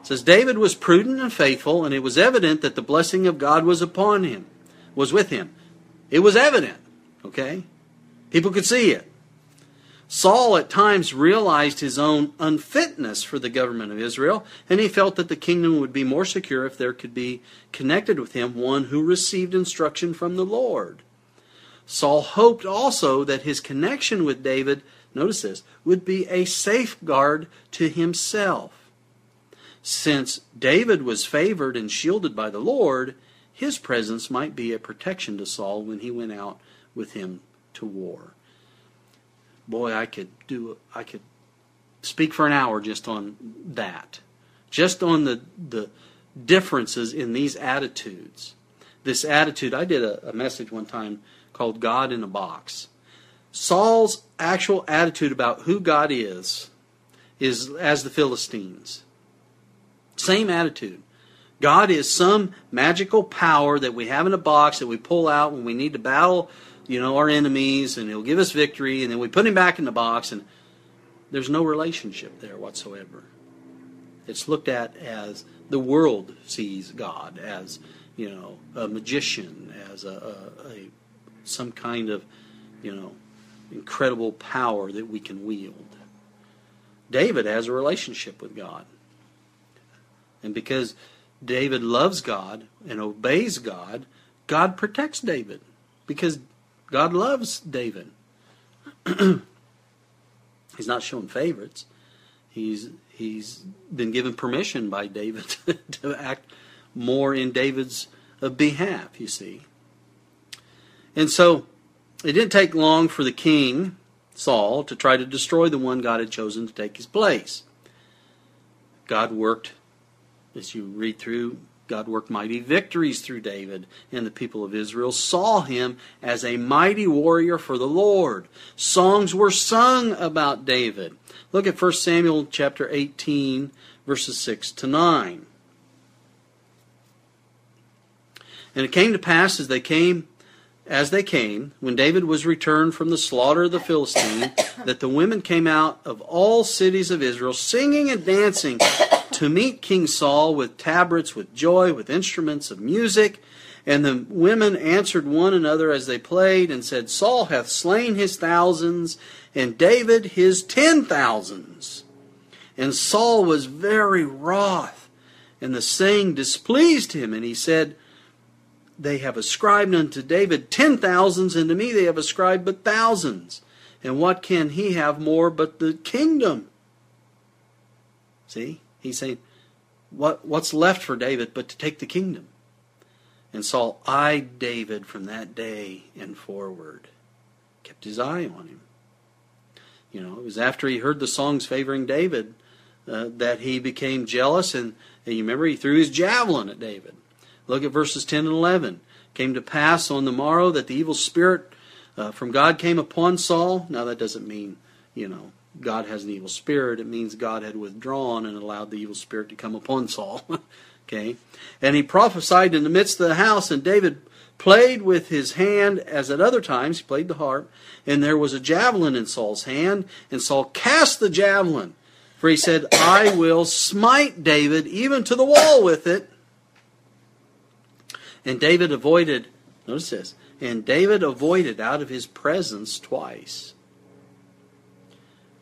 It says, David was prudent and faithful, and it was evident that the blessing of God was upon him, was with him. It was evident, okay? People could see it. Saul at times realized his own unfitness for the government of Israel, and he felt that the kingdom would be more secure if there could be connected with him one who received instruction from the Lord. Saul hoped also that his connection with David, notice this, would be a safeguard to himself. Since David was favored and shielded by the Lord, his presence might be a protection to Saul when he went out with him to war boy, I could do I could speak for an hour just on that. Just on the the differences in these attitudes. This attitude, I did a, a message one time called God in a Box. Saul's actual attitude about who God is is as the Philistines. Same attitude. God is some magical power that we have in a box that we pull out when we need to battle you know, our enemies and he'll give us victory and then we put him back in the box and there's no relationship there whatsoever. It's looked at as the world sees God as, you know, a magician, as a, a, a some kind of, you know, incredible power that we can wield. David has a relationship with God. And because David loves God and obeys God, God protects David because God loves David. [clears throat] he's not shown favorites. He's he's been given permission by David [laughs] to act more in David's uh, behalf, you see. And so it didn't take long for the king, Saul, to try to destroy the one God had chosen to take his place. God worked, as you read through, God worked mighty victories through David, and the people of Israel saw him as a mighty warrior for the Lord. Songs were sung about David. Look at 1 Samuel chapter 18, verses 6 to 9. And it came to pass as they came as they came, when David was returned from the slaughter of the Philistine, [coughs] that the women came out of all cities of Israel, singing and dancing to meet King Saul with tabrets, with joy, with instruments of music. And the women answered one another as they played, and said, Saul hath slain his thousands, and David his ten thousands. And Saul was very wroth, and the saying displeased him, and he said, they have ascribed unto David ten thousands, and to me they have ascribed but thousands. And what can he have more but the kingdom? See? He's saying, what, what's left for David but to take the kingdom? And Saul eyed David from that day and forward, kept his eye on him. You know, it was after he heard the songs favoring David uh, that he became jealous, and, and you remember he threw his javelin at David. Look at verses 10 and 11. Came to pass on the morrow that the evil spirit uh, from God came upon Saul. Now, that doesn't mean, you know, God has an evil spirit. It means God had withdrawn and allowed the evil spirit to come upon Saul. [laughs] okay? And he prophesied in the midst of the house, and David played with his hand as at other times. He played the harp. And there was a javelin in Saul's hand, and Saul cast the javelin. For he said, I will smite David even to the wall with it. And David avoided, notice this, and David avoided out of his presence twice.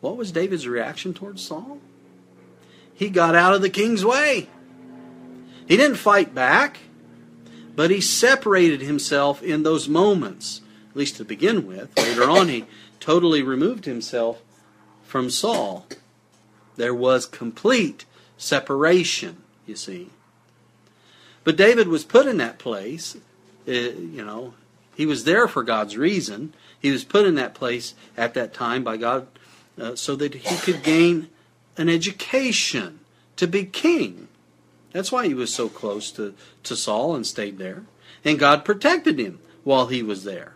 What was David's reaction towards Saul? He got out of the king's way. He didn't fight back, but he separated himself in those moments, at least to begin with. Later on, he totally removed himself from Saul. There was complete separation, you see. But David was put in that place. Uh, you know, he was there for God's reason. He was put in that place at that time by God uh, so that he could gain an education to be king. That's why he was so close to, to Saul and stayed there. And God protected him while he was there.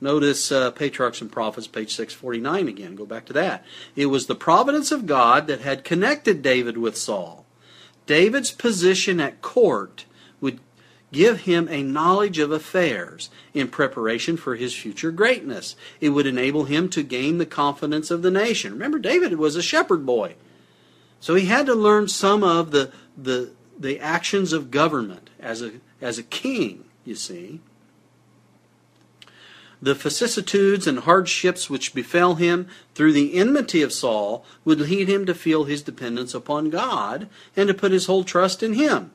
Notice uh, Patriarchs and Prophets, page 649 again. Go back to that. It was the providence of God that had connected David with Saul. David's position at court would give him a knowledge of affairs in preparation for his future greatness. It would enable him to gain the confidence of the nation. Remember, David was a shepherd boy. So he had to learn some of the, the, the actions of government as a, as a king, you see. The vicissitudes and hardships which befell him through the enmity of Saul would lead him to feel his dependence upon God and to put his whole trust in him.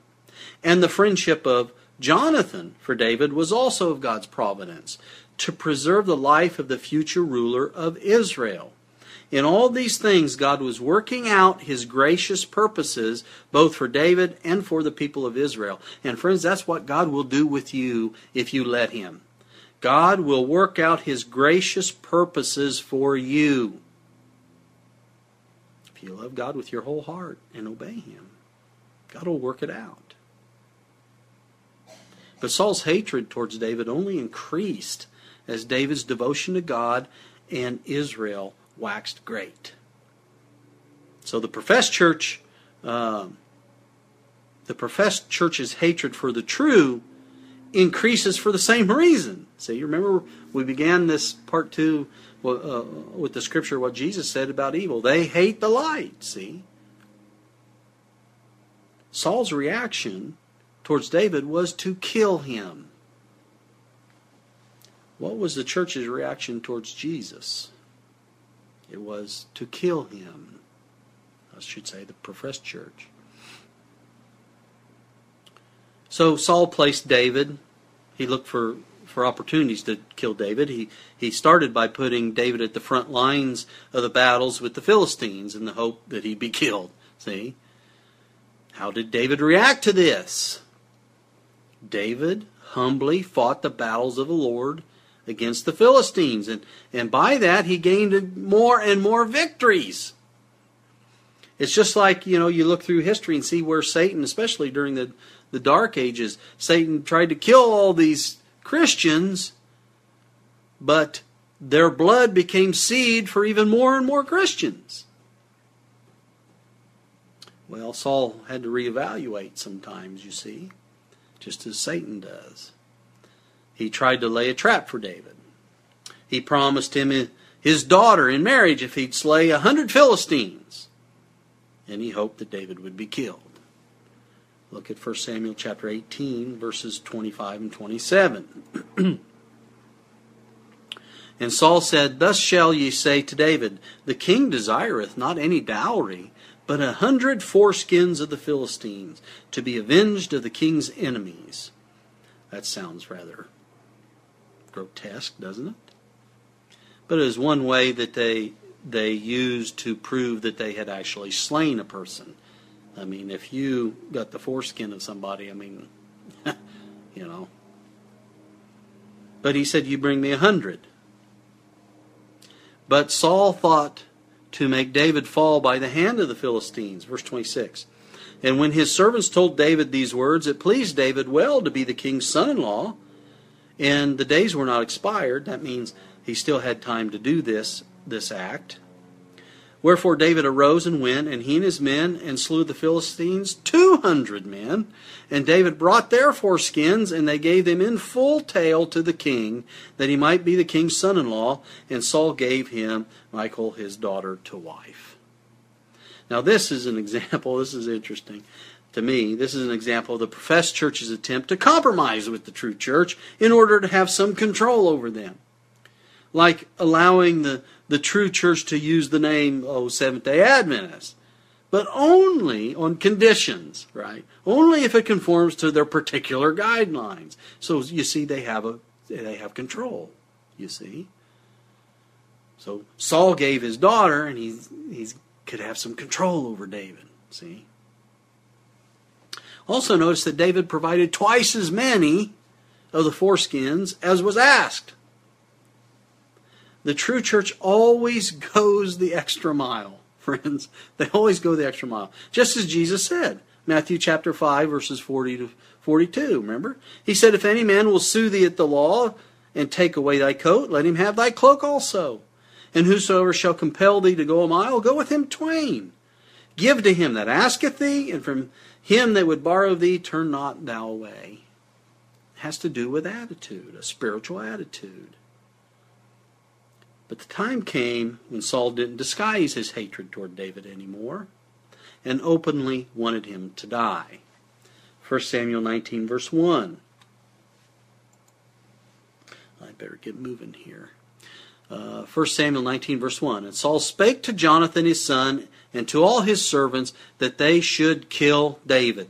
And the friendship of Jonathan for David was also of God's providence to preserve the life of the future ruler of Israel. In all these things, God was working out his gracious purposes both for David and for the people of Israel. And friends, that's what God will do with you if you let him. God will work out his gracious purposes for you. If you love God with your whole heart and obey him, God will work it out. But Saul's hatred towards David only increased as David's devotion to God and Israel waxed great. So the professed church, uh, the professed church's hatred for the true increases for the same reason. See, you remember we began this part two uh, with the scripture what Jesus said about evil. They hate the light, see? Saul's reaction towards David was to kill him. What was the church's reaction towards Jesus? It was to kill him. I should say the professed church. So Saul placed David he looked for, for opportunities to kill David. He, he started by putting David at the front lines of the battles with the Philistines in the hope that he'd be [laughs] killed. See? How did David react to this? David humbly fought the battles of the Lord against the Philistines, and, and by that he gained more and more victories. It's just like, you know, you look through history and see where Satan, especially during the, the Dark Ages, Satan tried to kill all these Christians, but their blood became seed for even more and more Christians. Well, Saul had to reevaluate sometimes, you see, just as Satan does. He tried to lay a trap for David. He promised him his daughter in marriage if he'd slay a hundred Philistines. And he hoped that David would be killed. Look at 1 Samuel chapter 18, verses 25 and 27. [clears throat] and Saul said, Thus shall ye say to David, The king desireth not any dowry, but a hundred foreskins of the Philistines, to be avenged of the king's enemies. That sounds rather grotesque, doesn't it? But it is one way that they they used to prove that they had actually slain a person. I mean, if you got the foreskin of somebody, I mean, [laughs] you know. But he said, You bring me a hundred. But Saul thought to make David fall by the hand of the Philistines. Verse 26. And when his servants told David these words, it pleased David well to be the king's son in law. And the days were not expired. That means he still had time to do this, this act. Wherefore David arose and went, and he and his men, and slew the Philistines two hundred men. And David brought their foreskins, and they gave them in full tale to the king, that he might be the king's son in law. And Saul gave him Michal his daughter to wife. Now, this is an [laughs] example, this is interesting to me. This is an example of the professed church's attempt to compromise with the true church in order to have some control over them. Like allowing the the true church to use the name, oh, Seventh day Adventist. But only on conditions, right? Only if it conforms to their particular guidelines. So you see, they have a they have control. You see. So Saul gave his daughter, and he he could have some control over David. See. Also notice that David provided twice as many of the foreskins as was asked. The true church always goes the extra mile, [laughs] friends. They always go the extra mile. Just as Jesus said, Matthew chapter 5, verses 40 to 42. Remember? He said, If any man will sue thee at the law and take away thy coat, let him have thy cloak also. And whosoever shall compel thee to go a mile, go with him twain. Give to him that asketh thee, and from him that would borrow thee, turn not thou away. It has to do with attitude, a spiritual attitude. But the time came when Saul didn't disguise his hatred toward David anymore and openly wanted him to die. 1 Samuel 19, verse 1. I better get moving here. Uh, 1 Samuel 19, verse 1. And Saul spake to Jonathan his son and to all his servants that they should kill David.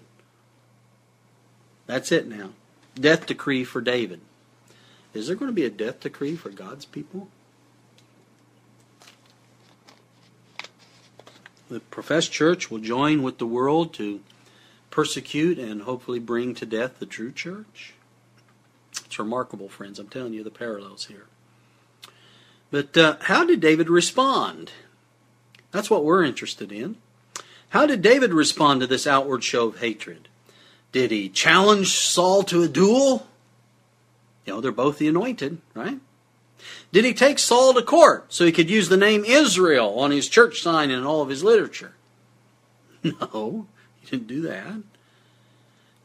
That's it now. Death decree for David. Is there going to be a death decree for God's people? The professed church will join with the world to persecute and hopefully bring to death the true church. It's remarkable, friends. I'm telling you the parallels here. But uh, how did David respond? That's what we're interested in. How did David respond to this outward show of hatred? Did he challenge Saul to a duel? You know, they're both the anointed, right? Did he take Saul to court so he could use the name Israel on his church sign and all of his literature? [laughs] No, he didn't do that.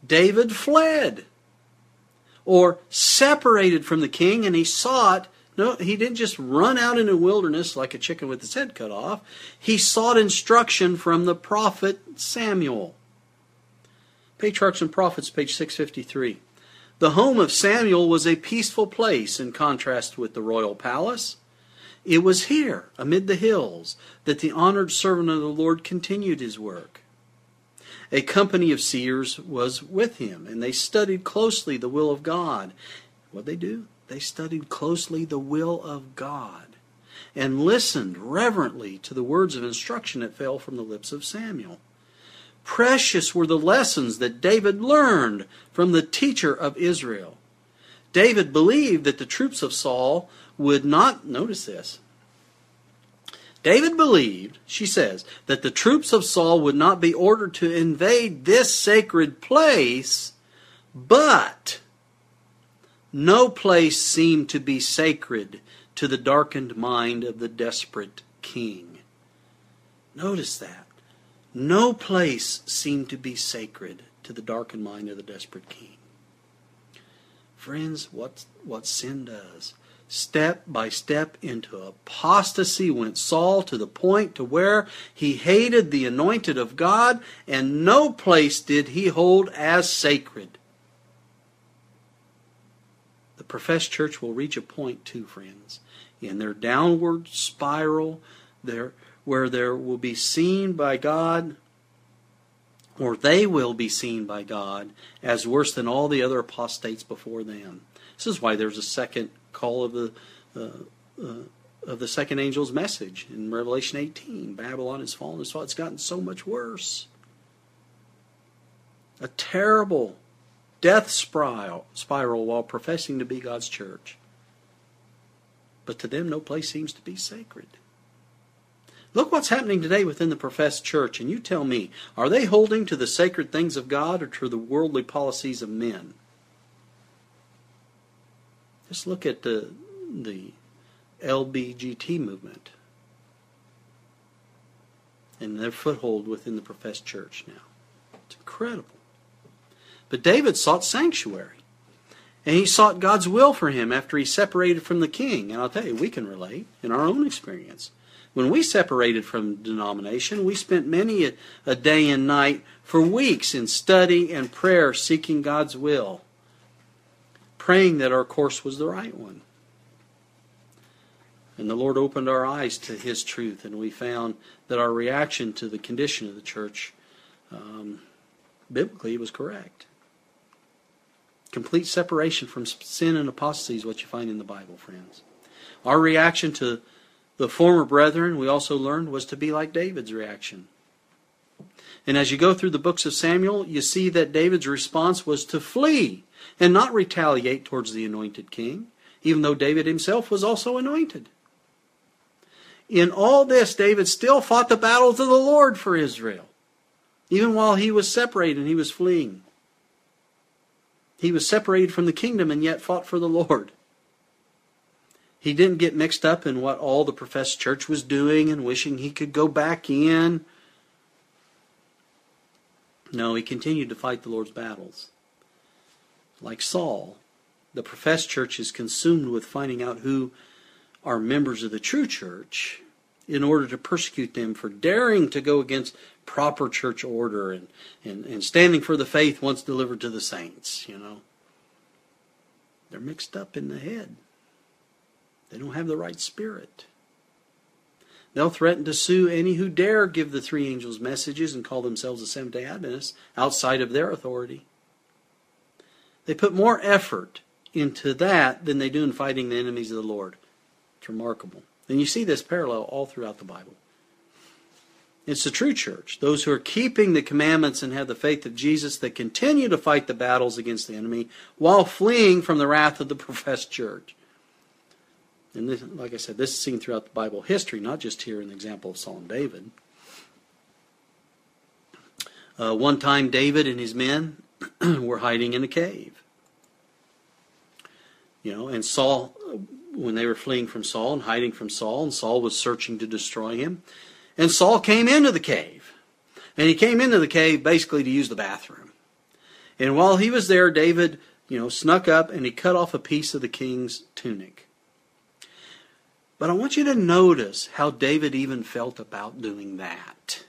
David fled or separated from the king and he sought no he didn't just run out in the wilderness like a chicken with its head cut off he sought instruction from the prophet samuel patriarchs and prophets page 653 the home of Samuel was a peaceful place in contrast with the royal palace. It was here, amid the hills, that the honored servant of the Lord continued his work. A company of seers was with him, and they studied closely the will of God. What did they do? They studied closely the will of God and listened reverently to the words of instruction that fell from the lips of Samuel. Precious were the lessons that David learned from the teacher of Israel. David believed that the troops of Saul would not, notice this, David believed, she says, that the troops of Saul would not be ordered to invade this sacred place, but no place seemed to be sacred to the darkened mind of the desperate king. Notice that. No place seemed to be sacred to the darkened mind of the desperate king. Friends, what, what sin does. Step by step into apostasy went Saul to the point to where he hated the anointed of God, and no place did he hold as sacred. The professed church will reach a point too, friends, in their downward spiral, there where there will be seen by God, or they will be seen by God as worse than all the other apostates before them. This is why there's a second call of the uh, uh, of the second angel's message in Revelation 18. Babylon has fallen. And so it's gotten so much worse. A terrible death spiral while professing to be God's church. But to them, no place seems to be sacred. Look what's happening today within the professed church, and you tell me, are they holding to the sacred things of God or to the worldly policies of men? Just look at the, the LBGT movement and their foothold within the professed church now. It's incredible. But David sought sanctuary. And he sought God's will for him after he separated from the king. And I'll tell you, we can relate in our own experience. When we separated from denomination, we spent many a, a, day and night for weeks in study and prayer seeking God's will, praying that our course was the right one. And the Lord opened our eyes to His truth, and we found that our reaction to the condition of the church um, biblically was correct. Complete separation from sin and apostasy is what you find in the Bible, friends. Our reaction to the former brethren, we also learned, was to be like David's reaction. And as you go through the books of Samuel, you see that David's response was to flee and not retaliate towards the anointed king, even though David himself was also anointed. In all this, David still fought the battles of the Lord for Israel, even while he was separated and he was fleeing. He was separated from the kingdom and yet fought for the Lord. He didn't get mixed up in what all the professed church was doing and wishing he could go back in. No, he continued to fight the Lord's battles. Like Saul, the professed church is consumed with finding out who are members of the true church in order to persecute them for daring to go against proper church order and, and, and standing for the faith once delivered to the saints, you know. They're mixed up in the head. They don't have the right spirit. They'll threaten to sue any who dare give the three angels messages and call themselves a Seventh day Adventists outside of their authority. They put more effort into that than they do in fighting the enemies of the Lord. It's remarkable. And you see this parallel all throughout the Bible. It's the true church, those who are keeping the commandments and have the faith of Jesus that continue to fight the battles against the enemy while fleeing from the wrath of the [laughs] professed church. And this, like I said, this is seen throughout the Bible history, not just here in the example of Saul and David. Uh, one time, David and his men [clears throat] were hiding in a cave. You know, and Saul, when they were fleeing from Saul and hiding from Saul, and Saul was searching to destroy him, and Saul came into the cave. And he came into the cave basically to use the bathroom. And while he was there, David, you know, snuck up and he cut off a piece of the king's tunic. But I want you to notice how David even felt about doing that.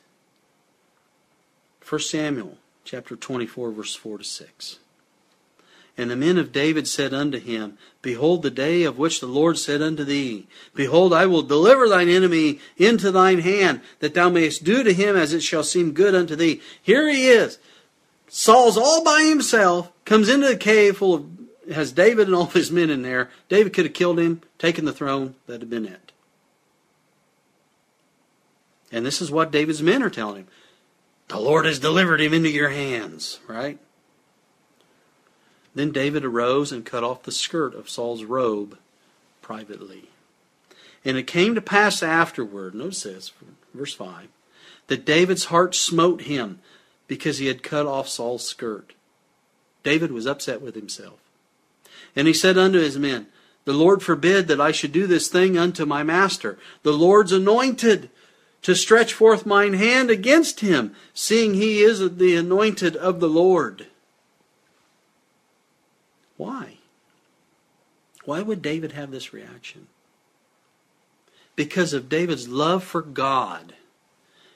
1 Samuel chapter 24 verse 4 to 6. And the men of David said unto him, Behold the day of which the Lord said unto thee, Behold, I will deliver thine enemy into thine hand, that thou mayest do to him as it shall seem good unto thee. Here he is. Saul's all by himself, comes into the cave full of, has David and all his men in there. David could have killed him, taken the throne, that'd have been it. And this is what David's men are telling him. The Lord has delivered him into your hands, right? Then David arose and cut off the skirt of Saul's robe privately. And it came to pass afterward, notice this, verse 5, that David's heart smote him because he had cut off Saul's skirt. David was upset with himself. And he said unto his men, The Lord forbid that I should do this thing unto my master, the Lord's anointed, to stretch forth mine hand against him, seeing he is the anointed of the Lord. Why? Why would David have this reaction? Because of David's love for God.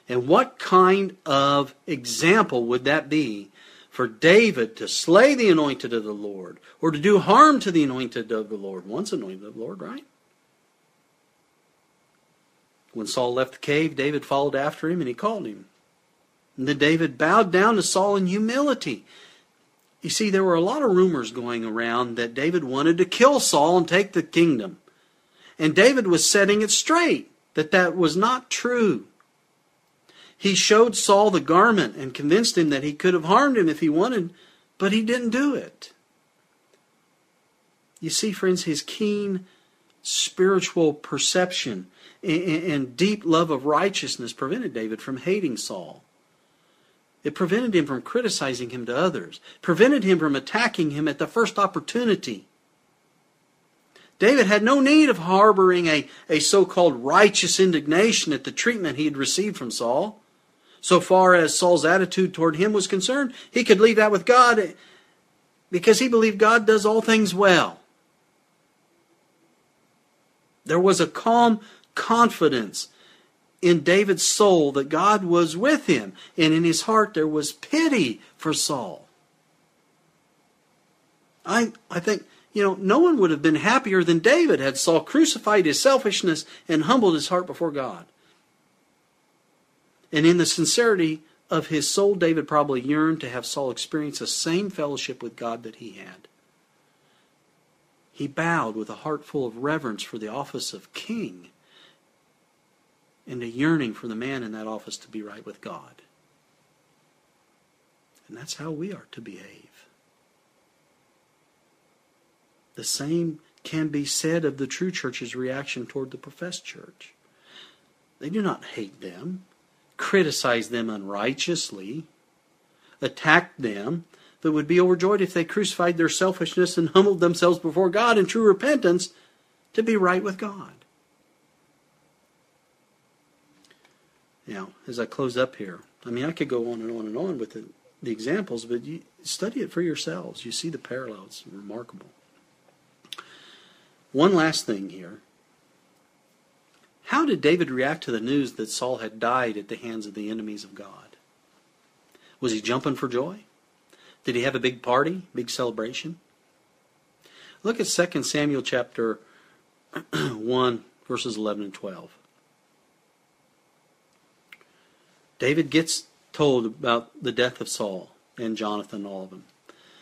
And what kind of example would that be for David to slay the anointed of the Lord or to do harm to the anointed of the Lord? Once anointed of the Lord, right? When Saul left the cave, David followed after him and he called him. And then David bowed down to Saul in humility. You see, there were a lot of rumors going around that David wanted to kill Saul and take the kingdom. And David was setting it straight that that was not true. He showed Saul the garment and convinced him that he could have harmed him if he wanted, but he didn't do it. You see, friends, his keen spiritual perception and deep love of righteousness prevented David from hating Saul. It prevented him from criticizing him to others, prevented him from attacking him at the first opportunity. David had no need of harboring a, a so called righteous indignation at the treatment he had received from Saul. So far as Saul's attitude toward him was concerned, he could leave that with God because he believed God does all things well. There was a calm confidence in David's soul that God was with him, and in his heart there was pity for Saul. I, I think, you know, no one would have been happier than David had Saul crucified his selfishness and humbled his heart before God. And in the sincerity of his soul, David probably yearned to have Saul experience the same fellowship with God that he had. He bowed with a heart full of reverence for the office of king and a yearning for the man in that office to be right with God. And that's how we are to behave. The same can be said of the true church's reaction toward the professed church. They do not hate them, criticize them unrighteously, attack them, but would be overjoyed if they crucified their selfishness and humbled themselves before God in true repentance to be right with God. Now, as I close up here, I mean, I could go on and on and on with the, the examples, but you study it for yourselves. You see the parallels. Remarkable. One last thing here. How did David react to the news that Saul had died at the hands of the enemies of God? Was he jumping for joy? Did he have a big party, big celebration? Look at 2 Samuel chapter [clears throat] 1, verses 11 and 12. David gets told about the death of Saul and Jonathan, all of them.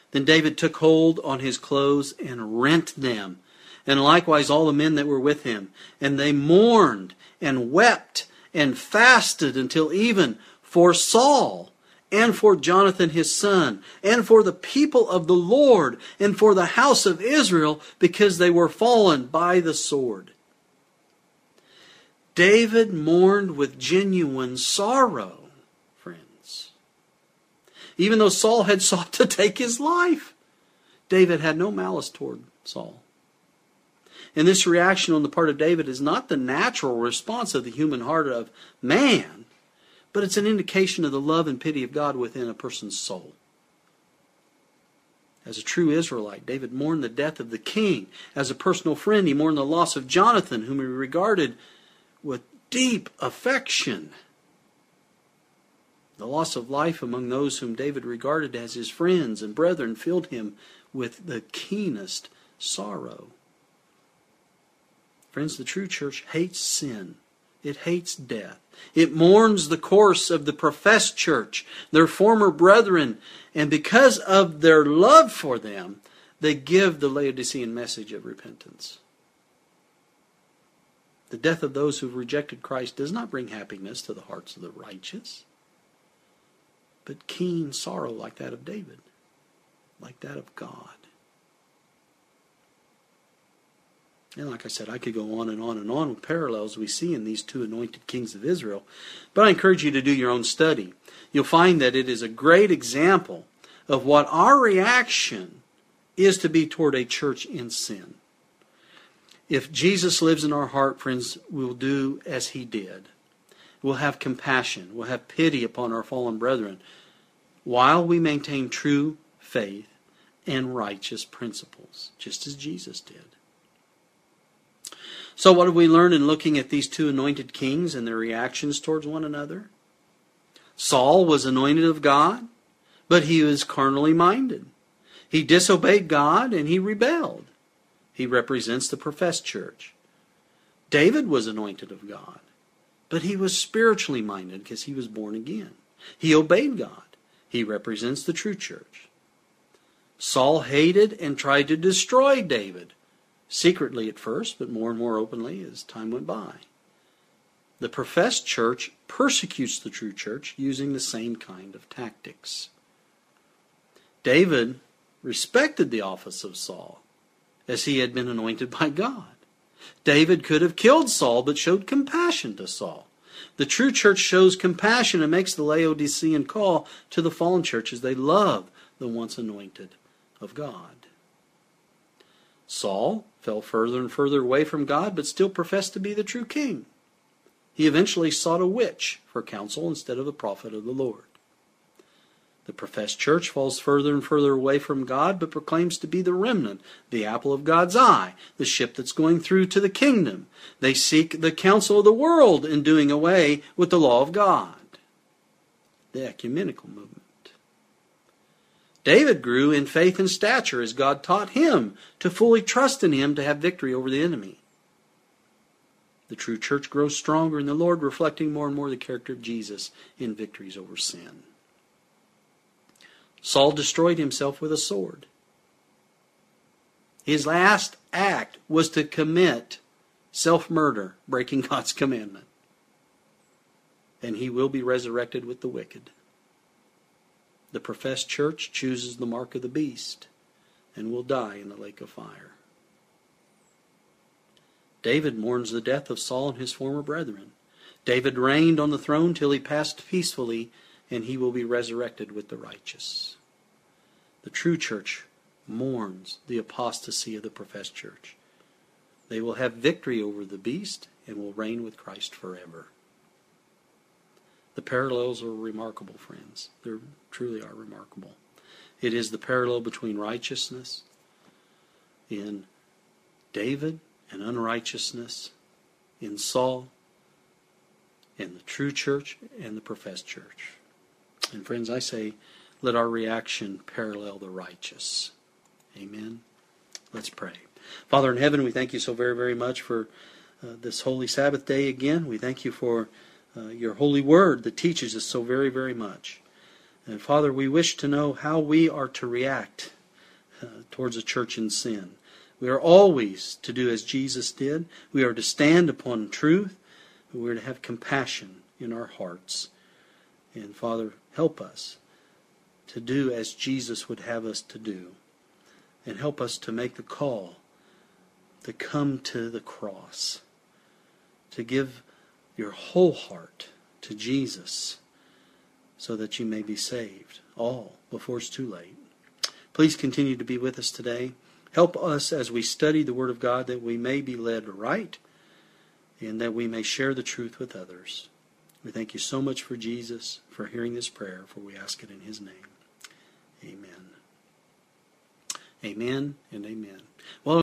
Then David took hold on his clothes and rent them, and likewise all the men that were with him. And they mourned and wept and fasted until even for Saul and for Jonathan his son, and for the people of the Lord, and for the house of Israel, because they were fallen by the sword. David mourned with genuine sorrow, friends. Even though Saul had [laughs] sought to take his life, David had no malice toward Saul. And this reaction on the part of David is not the natural response of the human heart of man, but it's an indication of the love and pity of God within a person's soul. As a true Israelite, David mourned the death of the king. As a personal friend, he mourned the loss of Jonathan, whom he regarded with deep affection. The loss of life among those whom David regarded as his friends and brethren filled him with the keenest sorrow. Friends, the true church hates sin. It hates death. It mourns the course of the professed church, their former brethren, and because of their love for them, they give the Laodicean message of repentance. The death of those who've rejected Christ does not bring happiness to the hearts of the righteous, but keen sorrow like that of David, like that of God. And like I said, I could go on and on and on with parallels we see in these two anointed kings of Israel. But I encourage you to do your own study. You'll find that it is a great example of what our reaction is to be toward a church in sin. If Jesus lives in our heart, friends, we'll do as he did. We'll have compassion. We'll have pity upon our fallen brethren while we maintain true faith and righteous principles, just as Jesus did. So, what have we learned in looking at these two anointed kings and their reactions towards one another? Saul was anointed of God, but he was carnally minded. He disobeyed God and he rebelled. He represents the professed church. David was anointed of God, but he was spiritually minded because he was born again. He obeyed God. He represents the true church. Saul hated and tried to destroy David, secretly at first, but more and more openly as time went by. The professed church persecutes the true church using the same kind of tactics. David respected the office of Saul, as he had been anointed by God. David could have killed Saul, but showed compassion to Saul. The true church shows compassion and makes the Laodicean call to the fallen churches. They love the once anointed of God. Saul fell further and further away from God, but still professed to be the true king. He eventually sought a witch for counsel instead of the prophet of the Lord. The professed church falls further and further away from God, but proclaims to be the remnant, the apple of God's eye, the ship that's going through to the kingdom. They seek the counsel of the world in doing away with the law of God. The ecumenical movement. David grew in faith and stature as God taught him to fully trust in him to have victory over the enemy. The true church grows stronger in the Lord, reflecting more and more the character of Jesus in victories over sin. Saul destroyed himself with a sword. His last act was to commit self murder, breaking [laughs] God's commandment. And he will be resurrected with the wicked. The professed church chooses the mark of the beast and will die in the lake of fire. David mourns the death of Saul and his former brethren. David reigned on the throne till he passed peacefully, and he will be resurrected with the righteous. The true church mourns the apostasy of the professed church. They will have victory over the beast and will reign with Christ forever. The parallels are remarkable, friends. They truly are remarkable. It is the parallel between righteousness in David and unrighteousness in Saul, and the true church and the professed church. And friends, I say, let our reaction parallel the righteous. Amen. Let's pray. Father in heaven, we thank you so very, very much for uh, this holy Sabbath day again. We thank you for uh, your holy word that teaches us so very, very much. And Father, we wish to know how we are to react uh, towards a church in sin. We are always to do as Jesus did. We are to stand upon truth. We are to have compassion in our hearts. And Father, help us to do as Jesus would have us to do. And help us to make the call to come to the cross, to give your whole heart to Jesus so that you may be saved, all before it's too late. Please continue to be with us today. Help us as we study the Word of God that we may be led right and that we may share the truth with others. We thank you so much for Jesus, for hearing this prayer, for we ask it in His name. Amen. Amen and amen. Well,